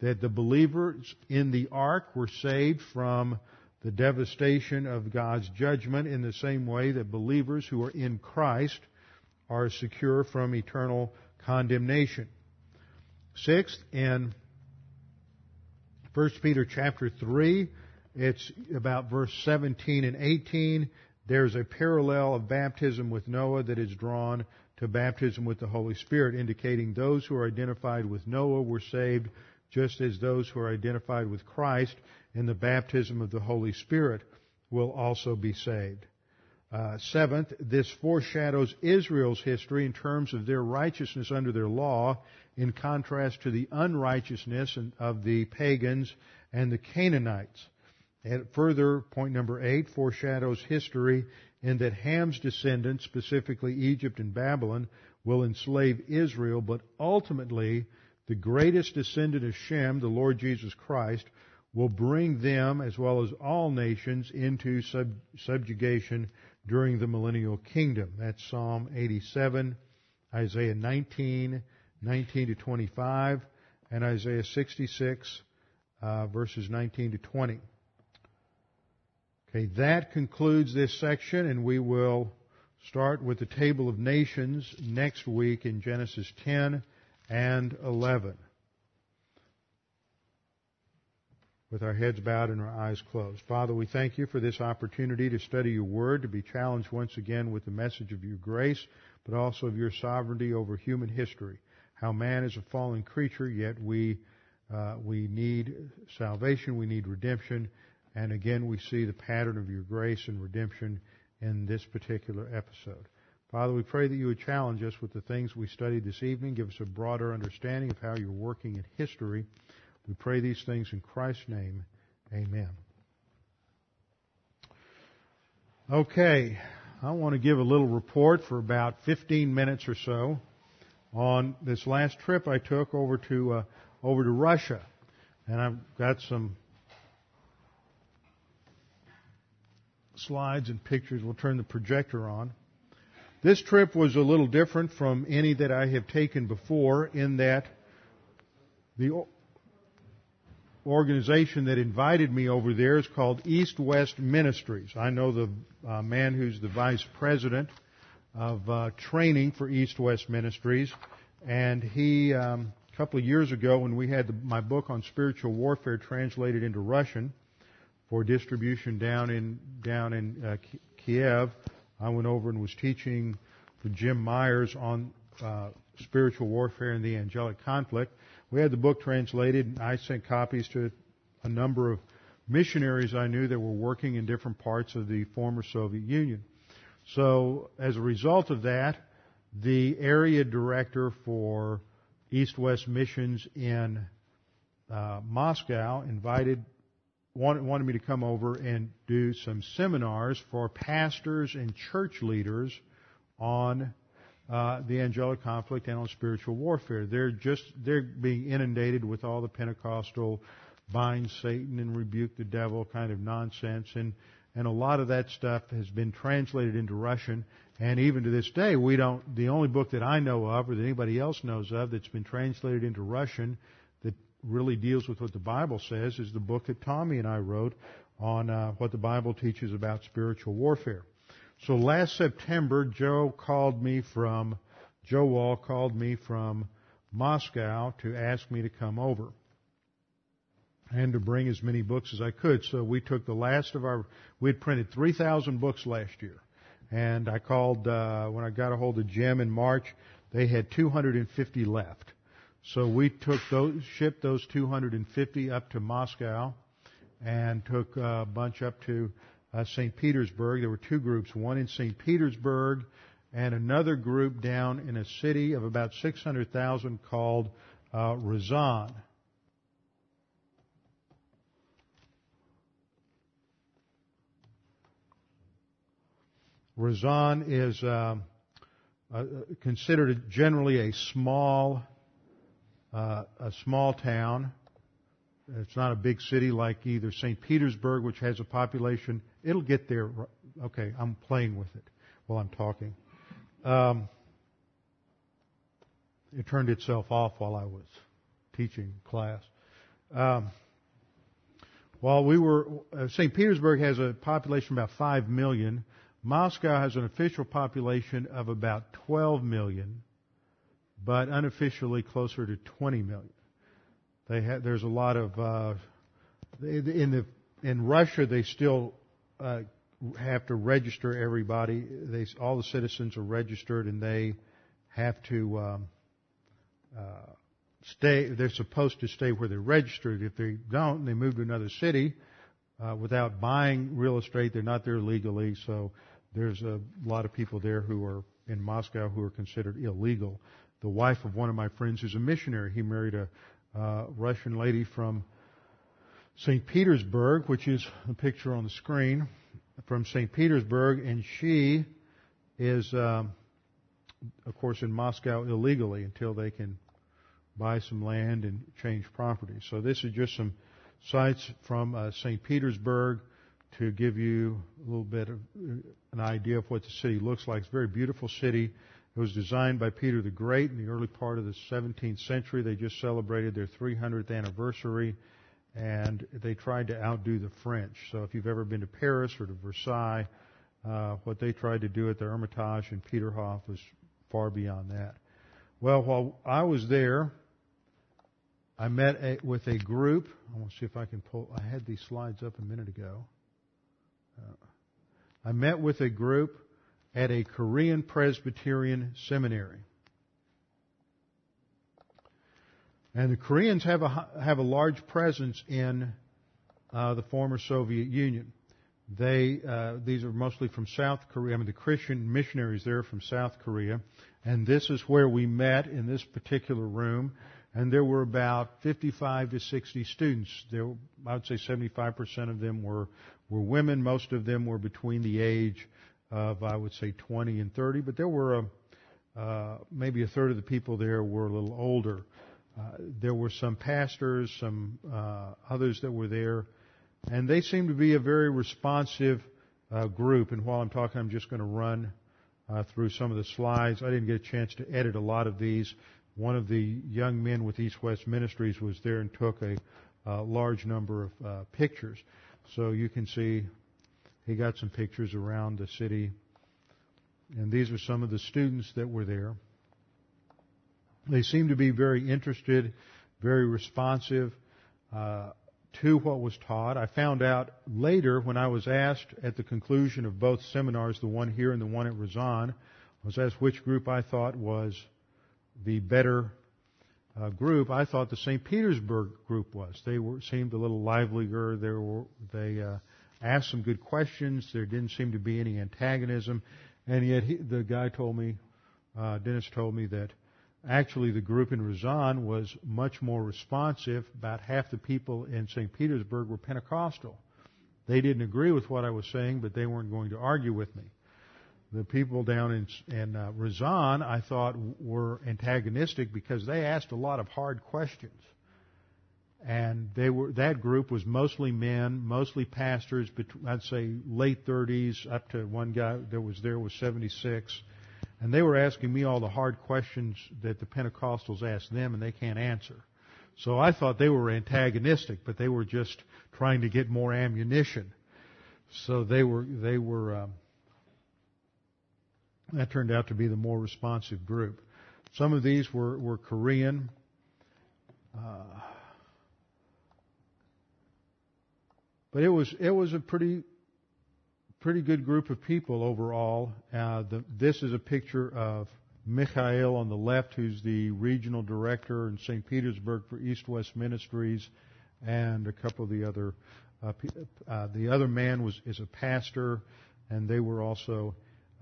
Speaker 1: That the believers in the ark were saved from the devastation of God's judgment in the same way that believers who are in Christ are secure from eternal condemnation. Sixth, in 1 Peter chapter 3, it's about verse 17 and 18. There's a parallel of baptism with Noah that is drawn to baptism with the Holy Spirit, indicating those who are identified with Noah were saved just as those who are identified with Christ in the baptism of the Holy Spirit will also be saved. Uh, seventh, this foreshadows Israel's history in terms of their righteousness under their law, in contrast to the unrighteousness of the pagans and the Canaanites. And further, point number eight foreshadows history in that Ham's descendants, specifically Egypt and Babylon, will enslave Israel, but ultimately the greatest descendant of Shem, the Lord Jesus Christ, will bring them, as well as all nations, into sub- subjugation during the millennial kingdom. That's Psalm 87, Isaiah 19, 19 to 25, and Isaiah 66, uh, verses 19 to 20. Okay, that concludes this section, and we will start with the table of nations next week in Genesis 10 and 11. With our heads bowed and our eyes closed. Father, we thank you for this opportunity to study your word, to be challenged once again with the message of your grace, but also of your sovereignty over human history. How man is a fallen creature, yet we, uh, we need salvation, we need redemption, and again we see the pattern of your grace and redemption in this particular episode. Father, we pray that you would challenge us with the things we studied this evening, give us a broader understanding of how you're working in history. We pray these things in Christ's name. Amen. Okay, I want to give a little report for about 15 minutes or so on this last trip I took over to uh, over to Russia, and I've got some slides and pictures. We'll turn the projector on. This trip was a little different from any that I have taken before in that the organization that invited me over there is called East West Ministries. I know the uh, man who's the vice president of uh, training for East West Ministries, and he um, a couple of years ago when we had the, my book on spiritual warfare translated into Russian for distribution down in down in uh, Kiev. I went over and was teaching for Jim Myers on uh, spiritual warfare and the angelic conflict. We had the book translated, and I sent copies to a number of missionaries I knew that were working in different parts of the former Soviet Union. So as a result of that, the area director for East-West missions in uh, Moscow invited wanted, wanted me to come over and do some seminars for pastors and church leaders on uh, the angelic conflict and on spiritual warfare. They're just they're being inundated with all the Pentecostal bind Satan and rebuke the devil kind of nonsense and and a lot of that stuff has been translated into Russian and even to this day we don't the only book that I know of or that anybody else knows of that's been translated into Russian really deals with what the Bible says is the book that Tommy and I wrote on uh, what the Bible teaches about spiritual warfare. So last September, Joe called me from, Joe Wall called me from Moscow to ask me to come over and to bring as many books as I could. So we took the last of our, we had printed 3,000 books last year. And I called, uh, when I got a hold of Jim in March, they had 250 left. So we took those, shipped those 250 up to Moscow and took a bunch up to uh, St. Petersburg. There were two groups, one in St. Petersburg and another group down in a city of about 600,000 called uh, Ryazan. Ryazan is um, uh, considered generally a small, uh, a small town. It's not a big city like either St. Petersburg, which has a population. It'll get there. Okay, I'm playing with it while I'm talking. Um, it turned itself off while I was teaching class. Um, while we were, uh, St. Petersburg has a population of about 5 million. Moscow has an official population of about 12 million, but unofficially closer to 20 million. There's a lot of uh, in the in Russia they still uh, have to register everybody. They all the citizens are registered and they have to um, uh, stay. They're supposed to stay where they're registered. If they don't, they move to another city uh, without buying real estate. They're not there legally, so there's a lot of people there who are in Moscow who are considered illegal. The wife of one of my friends is a missionary. He married a uh, Russian lady from St. Petersburg, which is the picture on the screen from St. Petersburg, and she is, um, of course, in Moscow illegally until they can buy some land and change property. So this is just some sites from uh, St. Petersburg to give you a little bit of uh, an idea of what the city looks like. It's a very beautiful city. It was designed by Peter the Great in the early part of the 17th century. They just celebrated their 300th anniversary and they tried to outdo the French. So if you've ever been to Paris or to Versailles, uh, what they tried to do at the Hermitage and Peterhof was far beyond that. Well, while I was there, I met a, with a group. I want to see if I can pull. I had these slides up a minute ago. Uh, I met with a group at a Korean Presbyterian seminary. And the Koreans have a, have a large presence in uh, the former Soviet Union. They, uh, these are mostly from South Korea. I mean, the Christian missionaries there are from South Korea. And this is where we met in this particular room. And there were about 55 to 60 students. There, I would say 75% of them were, were women. Most of them were between the age of, I would say, 20 and 30, but there were a, uh, maybe a third of the people there were a little older. Uh, there were some pastors, some uh, others that were there, and they seemed to be a very responsive uh, group. And while I'm talking, I'm just going to run uh, through some of the slides. I didn't get a chance to edit a lot of these. One of the young men with East West Ministries was there and took a, large number of uh, pictures. So you can see he got some pictures around the city. And these are some of the students that were there. They seemed to be very interested, very responsive uh, to what was taught. I found out later when I was asked at the conclusion of both seminars, the one here and the one at Ryazan, was asked which group I thought was the better uh, group, I thought the St. Petersburg group was. They were seemed a little livelier. They were they uh, asked some good questions. There didn't seem to be any antagonism, and yet he, the guy told me, uh, Dennis told me that actually the group in Ryazan was much more responsive. About half the people in St. Petersburg were Pentecostal. They didn't agree with what I was saying, but they weren't going to argue with me. The people down in, in uh, Ryazan, I thought, were antagonistic because they asked a lot of hard questions. And they were, that group was mostly men, mostly pastors, I'd say late 30s, up to one guy that was there was 76. And they were asking me all the hard questions that the Pentecostals asked them and they can't answer. So I thought they were antagonistic, but they were just trying to get more ammunition. So they were, they were, um, that turned out to be the more responsive group. Some of these were, were Korean. Uh, but it was, it was a pretty, pretty good group of people overall. Uh, the, this is a picture of Mikhail on the left, who's the regional director in St. Petersburg for East West Ministries, and a couple of the other. Uh, uh, the other man was is a pastor, and they were also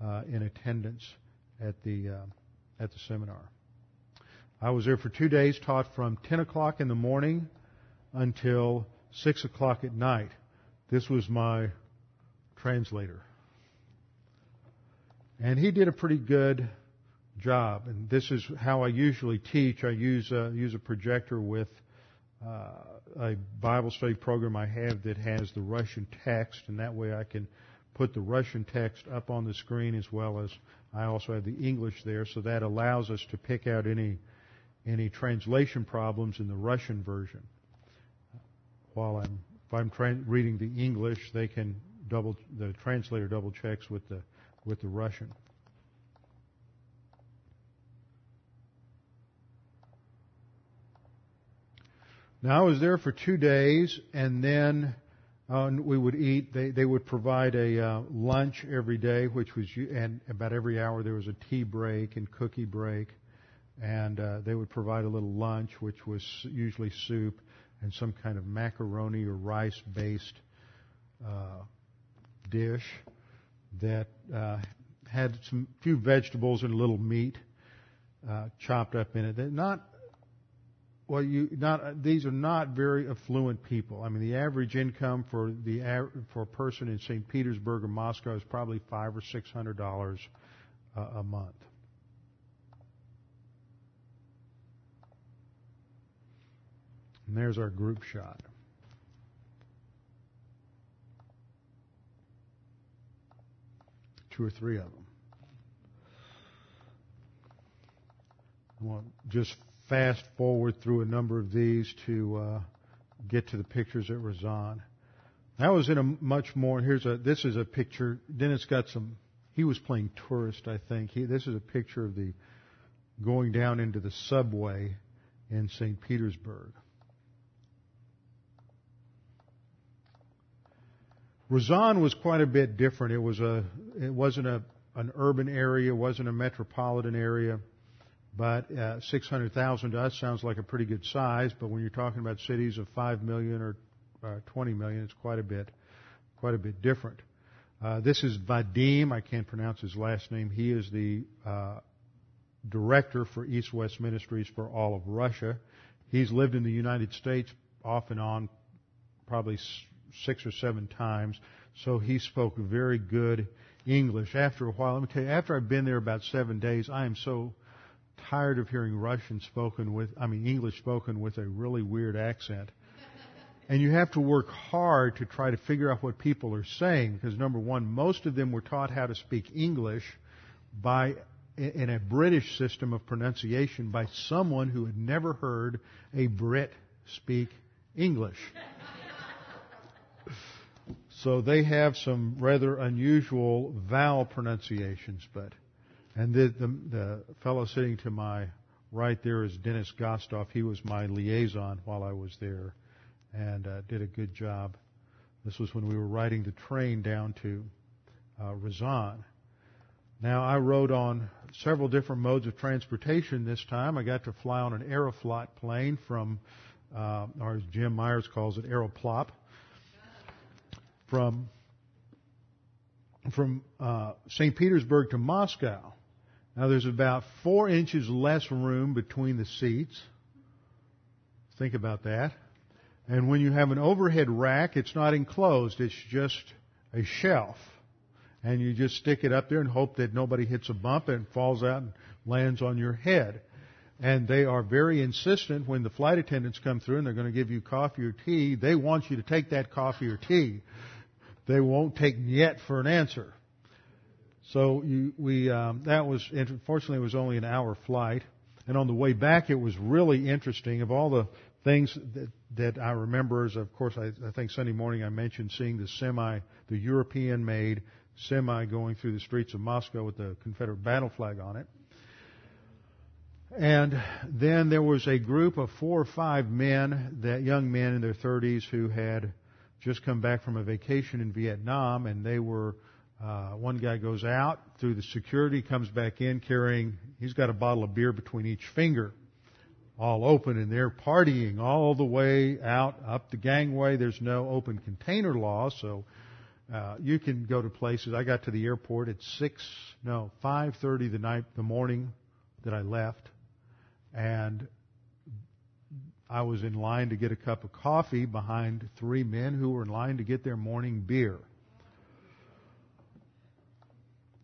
Speaker 1: uh, in attendance at the uh, at the seminar. I was there for two days, taught from 10 o'clock in the morning until 6 o'clock at night. This was my translator. And he did a pretty good job. And this is how I usually teach. I use a, use a projector with uh, a Bible study program I have that has the Russian text, and that way I can put the Russian text up on the screen as well as I also have the English there, so that allows us to pick out any any translation problems in the Russian version. While I'm if I'm tra- reading the English, they can double the translator double checks with the with the Russian. Now I was there for two days, and then uh, we would eat. They they would provide a uh, lunch every day, which was and about every hour there was a tea break and cookie break, and uh, they would provide a little lunch, which was usually soup and some kind of macaroni or rice based uh, dish that uh, had some few vegetables and a little meat uh, chopped up in it. They're not well, you not these are not very affluent people. I mean, the average income for the for a person in St. Petersburg or Moscow is probably five or six hundred dollars a month. And there's our group shot. Two or three of them. Want just fast forward through a number of these to uh, get to the pictures at Ryazan. That was in a much more. Here's a. This is a picture. Dennis got some. He was playing tourist, I think. He, this is a picture of the going down into the subway in St. Petersburg. Ryazan was quite a bit different. It was a. It wasn't a an urban area. It wasn't a metropolitan area. But uh, 600,000 to us sounds like a pretty good size, but when you're talking about cities of 5 million or uh, 20 million, it's quite a bit, quite a bit different. Uh, this is Vadim. I can't pronounce his last name. He is the uh, director for East West Ministries for all of Russia. He's lived in the United States off and on, probably six or seven times. So he spoke very good English. After a while, let me tell you, after I've been there about seven days, I am so tired of hearing Russian spoken with, I mean, English spoken with a really weird accent. [laughs] And you have to work hard to try to figure out what people are saying because number one, most of them were taught how to speak English by, in a British system of pronunciation by someone who had never heard a Brit speak English. [laughs] so they have some rather unusual vowel pronunciations, but and the, the, the fellow sitting to my right there is Dennis Gostoff. He was my liaison while I was there and uh, did a good job. This was when we were riding the train down to uh, Ryazan. Now, I rode on several different modes of transportation this time. I got to fly on an Aeroflot plane from, uh, or as Jim Myers calls it, Aeroplop, from from uh, St. Petersburg to Moscow. Now, there's about four inches less room between the seats. Think about that. And when you have an overhead rack, it's not enclosed. It's just a shelf and you just stick it up there and hope that nobody hits a bump and falls out and lands on your head. And they are very insistent when the flight attendants come through and they're going to give you coffee or tea. They want you to take that coffee or tea. They won't take yet for an answer. So you, we um, that was unfortunately it was only an hour flight, and on the way back it was really interesting. Of all the things that, that I remember, is of course I, I think Sunday morning I mentioned seeing the semi, the European-made semi going through the streets of Moscow with the Confederate battle flag on it. And then there was a group of four or five men, that young men in their 30s who had just come back from a vacation in Vietnam, and they were. Uh, one guy goes out through the security, comes back in carrying. He's got a bottle of beer between each finger, all open, and they're partying all the way out up the gangway. There's no open container law, so uh, you can go to places. I got to the airport at six, no, five thirty the night, the morning that I left, and I was in line to get a cup of coffee behind three men who were in line to get their morning beer.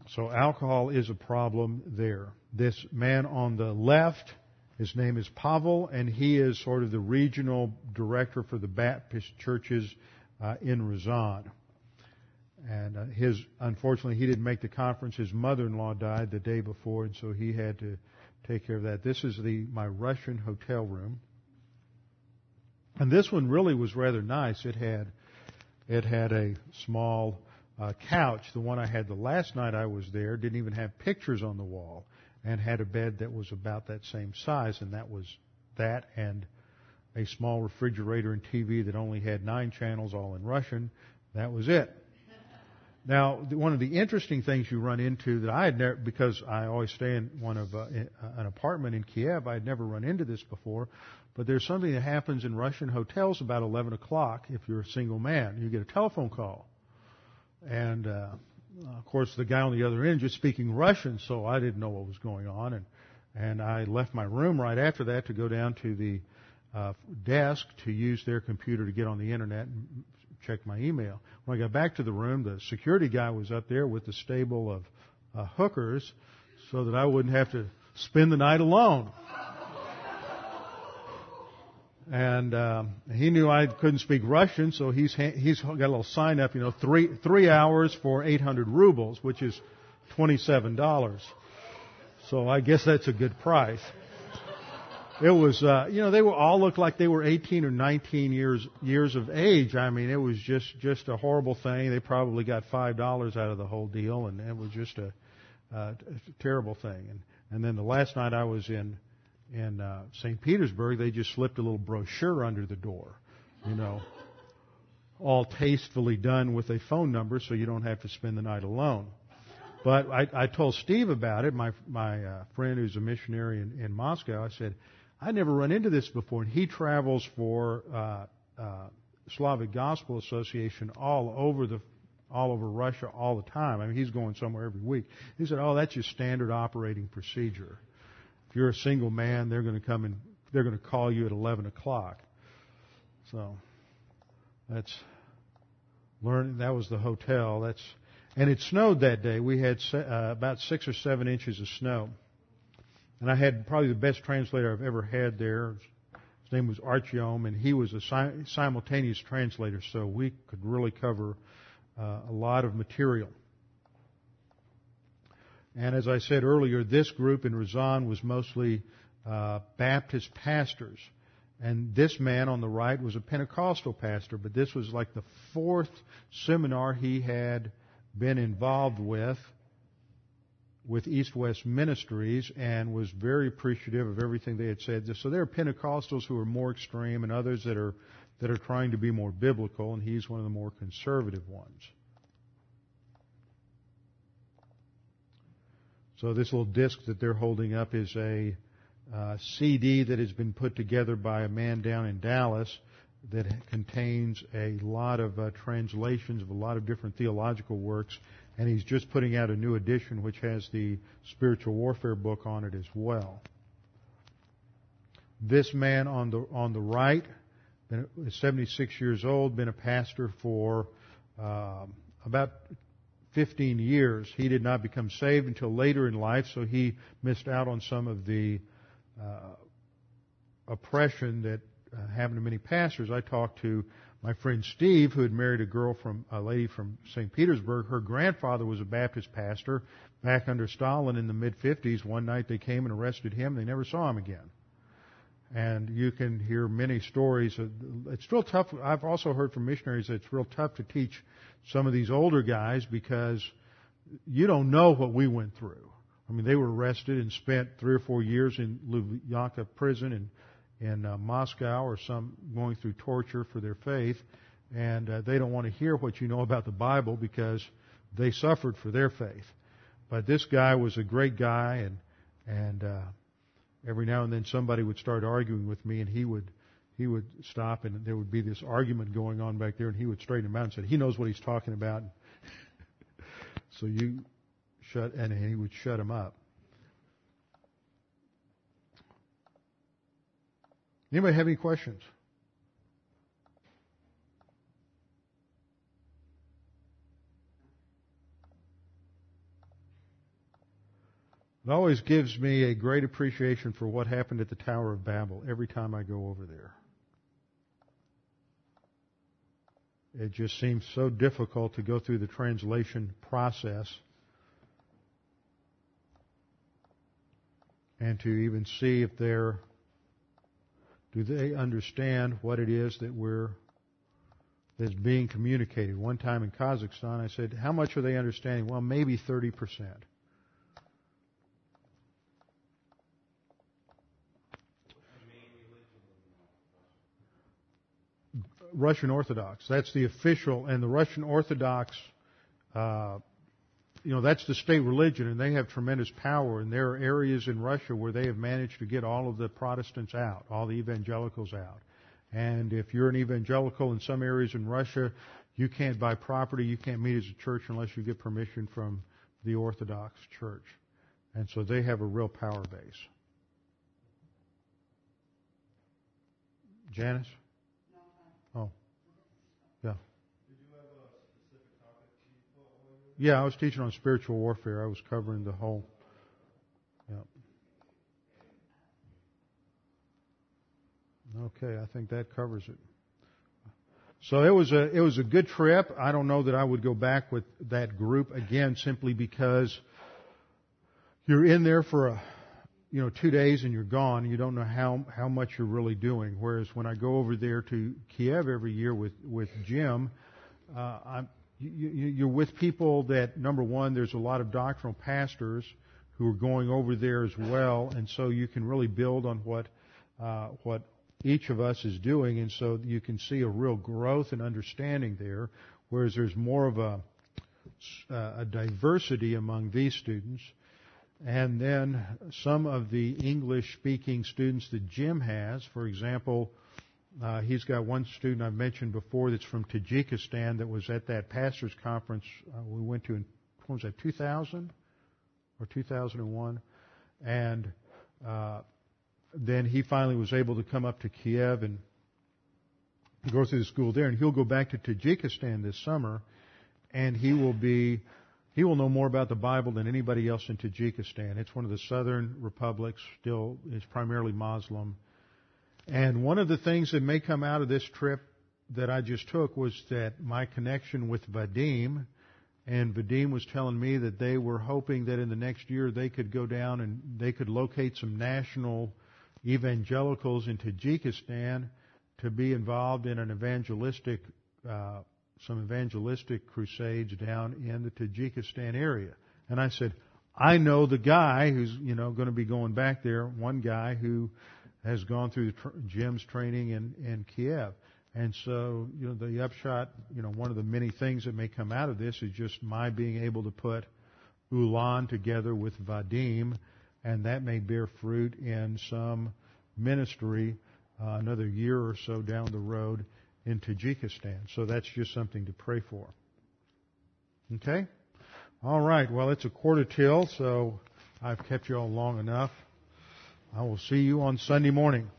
Speaker 1: So alcohol is a problem there. This man on the left, his name is Pavel, and he is sort of the regional director for the Baptist churches uh, in Ryazan. And uh, his, unfortunately, he didn't make the conference. His mother-in-law died the day before, and so he had to take care of that. This is the my Russian hotel room, and this one really was rather nice. It had it had a small uh, couch. The one I had the last night I was there didn't even have pictures on the wall, and had a bed that was about that same size, and that was that and a small refrigerator and TV that only had nine channels, all in Russian. That was it. Now, one of the interesting things you run into that I had never, because I always stay in one of uh, an apartment in Kiev, I had never run into this before, but there's something that happens in Russian hotels about 11 o'clock if you're a single man. You get a telephone call. And, uh, of course, the guy on the other end just speaking Russian, so I didn't know what was going on. And, and I left my room right after that to go down to the uh, desk to use their computer to get on the internet and check my email. When I got back to the room, the security guy was up there with the stable of uh, hookers so that I wouldn't have to spend the night alone. And um, he knew I couldn't speak Russian, so he's he's got a little sign up, you know, three three hours for 800 rubles, which is 27 dollars. So I guess that's a good price it was, uh, you know, they were all looked like they were 18 or 19 years years of age. I mean, it was just just a horrible thing. They probably got five dollars out of the whole deal, and it was just a, uh, a terrible thing. And and then the last night I was in in uh, St. Petersburg, they just slipped a little brochure under the door, you know, all tastefully done with a phone number, so you don't have to spend the night alone. But I, I told Steve about it, my my uh, friend who's a missionary in, in Moscow. I said, I never run into this before. And he travels for uh, uh, Slavic Gospel Association all over the all over Russia all the time. I mean, he's going somewhere every week. He said, "Oh, that's your standard operating procedure. If you're a single man, they're going to come and they're going to call you at 11 o'clock." So that's learn. That was the hotel. That's and it snowed that day. We had uh, about six or seven inches of snow. And I had probably the best translator I've ever had there. His name was Artyom, and he was a simultaneous translator, so we could really cover uh, a lot of material. And as I said earlier, this group in Ryazan was mostly uh, Baptist pastors. And this man on the right was a Pentecostal pastor, but this was like the fourth seminar he had been involved with with East West Ministries and was very appreciative of everything they had said. So there are Pentecostals who are more extreme and others that are that are trying to be more biblical, and he's one of the more conservative ones. So this little disc that they're holding up is a uh, CD that has been put together by a man down in Dallas that contains a lot of uh, translations of a lot of different theological works, and he's just putting out a new edition which has the spiritual warfare book on it as well. This man on the on the right, been 76 years old, been a pastor for um, about 15 years. He did not become saved until later in life, so he missed out on some of the uh, oppression that uh, happened to many pastors. I talked to my friend Steve, who had married a girl from a lady from St. Petersburg. Her grandfather was a Baptist pastor back under Stalin in the mid 50s. One night they came and arrested him. They never saw him again. And you can hear many stories. It's real tough. I've also heard from missionaries that it's real tough to teach some of these older guys because you don't know what we went through. I mean, they were arrested and spent three or four years in Lubyanka prison in, in uh, Moscow or some going through torture for their faith, and uh, they don't want to hear what you know about the Bible because they suffered for their faith. But this guy was a great guy, and and uh, every now and then somebody would start arguing with me, and he would he would stop, and there would be this argument going on back there, and he would straighten him out and said he knows what he's talking about. [laughs] so you shut, and he would shut him up. Anybody have any questions? It always gives me a great appreciation for what happened at the Tower of Babel every time I go over there. It just seems so difficult to go through the translation process and to even see if they're do they understand what it is that we're that's being communicated? One time in Kazakhstan, I said, "How much are they understanding?" Well, maybe thirty percent. Russian Orthodox. That's the official, and the Russian Orthodox uh, you know, that's the state religion and they have tremendous power and there are areas in Russia where they have managed to get all of the Protestants out, all the evangelicals out. And if you're an evangelical in some areas in Russia, you can't buy property, you can't meet as a church unless you get permission from the Orthodox Church. And so they have a real power base. Janice? Oh. Yeah. Yeah, I was teaching on spiritual warfare. I was covering the whole. Yeah. Okay, I think that covers it. So it was a it was a good trip. I don't know that I would go back with that group again simply because you're in there for a you know two days and you're gone. You don't know how how much you're really doing. Whereas when I go over there to Kiev every year with with Jim, uh, I'm you're with people that number one, there's a lot of doctrinal pastors who are going over there as well, and so you can really build on what uh, what each of us is doing, and so you can see a real growth and understanding there. Whereas there's more of a uh, a diversity among these students, and then some of the English-speaking students that Jim has, for example. Uh, he's got one student I've mentioned before that's from Tajikistan that was at that pastors conference uh, we went to in when was that 2000 or 2001, and uh, then he finally was able to come up to Kiev and go through the school there, and he'll go back to Tajikistan this summer, and he will be he will know more about the Bible than anybody else in Tajikistan. It's one of the southern republics, still is primarily Muslim and one of the things that may come out of this trip that I just took was that my connection with Vadim, and Vadim was telling me that they were hoping that in the next year they could go down and they could locate some national evangelicals in Tajikistan to be involved in an evangelistic, uh, some evangelistic crusades down in the Tajikistan area. And I said, I know the guy who's, you know, going to be going back there, one guy who has gone through the tr- Jim's training in, in Kiev. And so, you know, the upshot, you know, one of the many things that may come out of this is just my being able to put Ulan together with Vadim, and that may bear fruit in some ministry uh, another year or so down the road in Tajikistan. So that's just something to pray for. Okay? All right. Well, it's a quarter till, so I've kept you all long enough. I will see you on Sunday morning.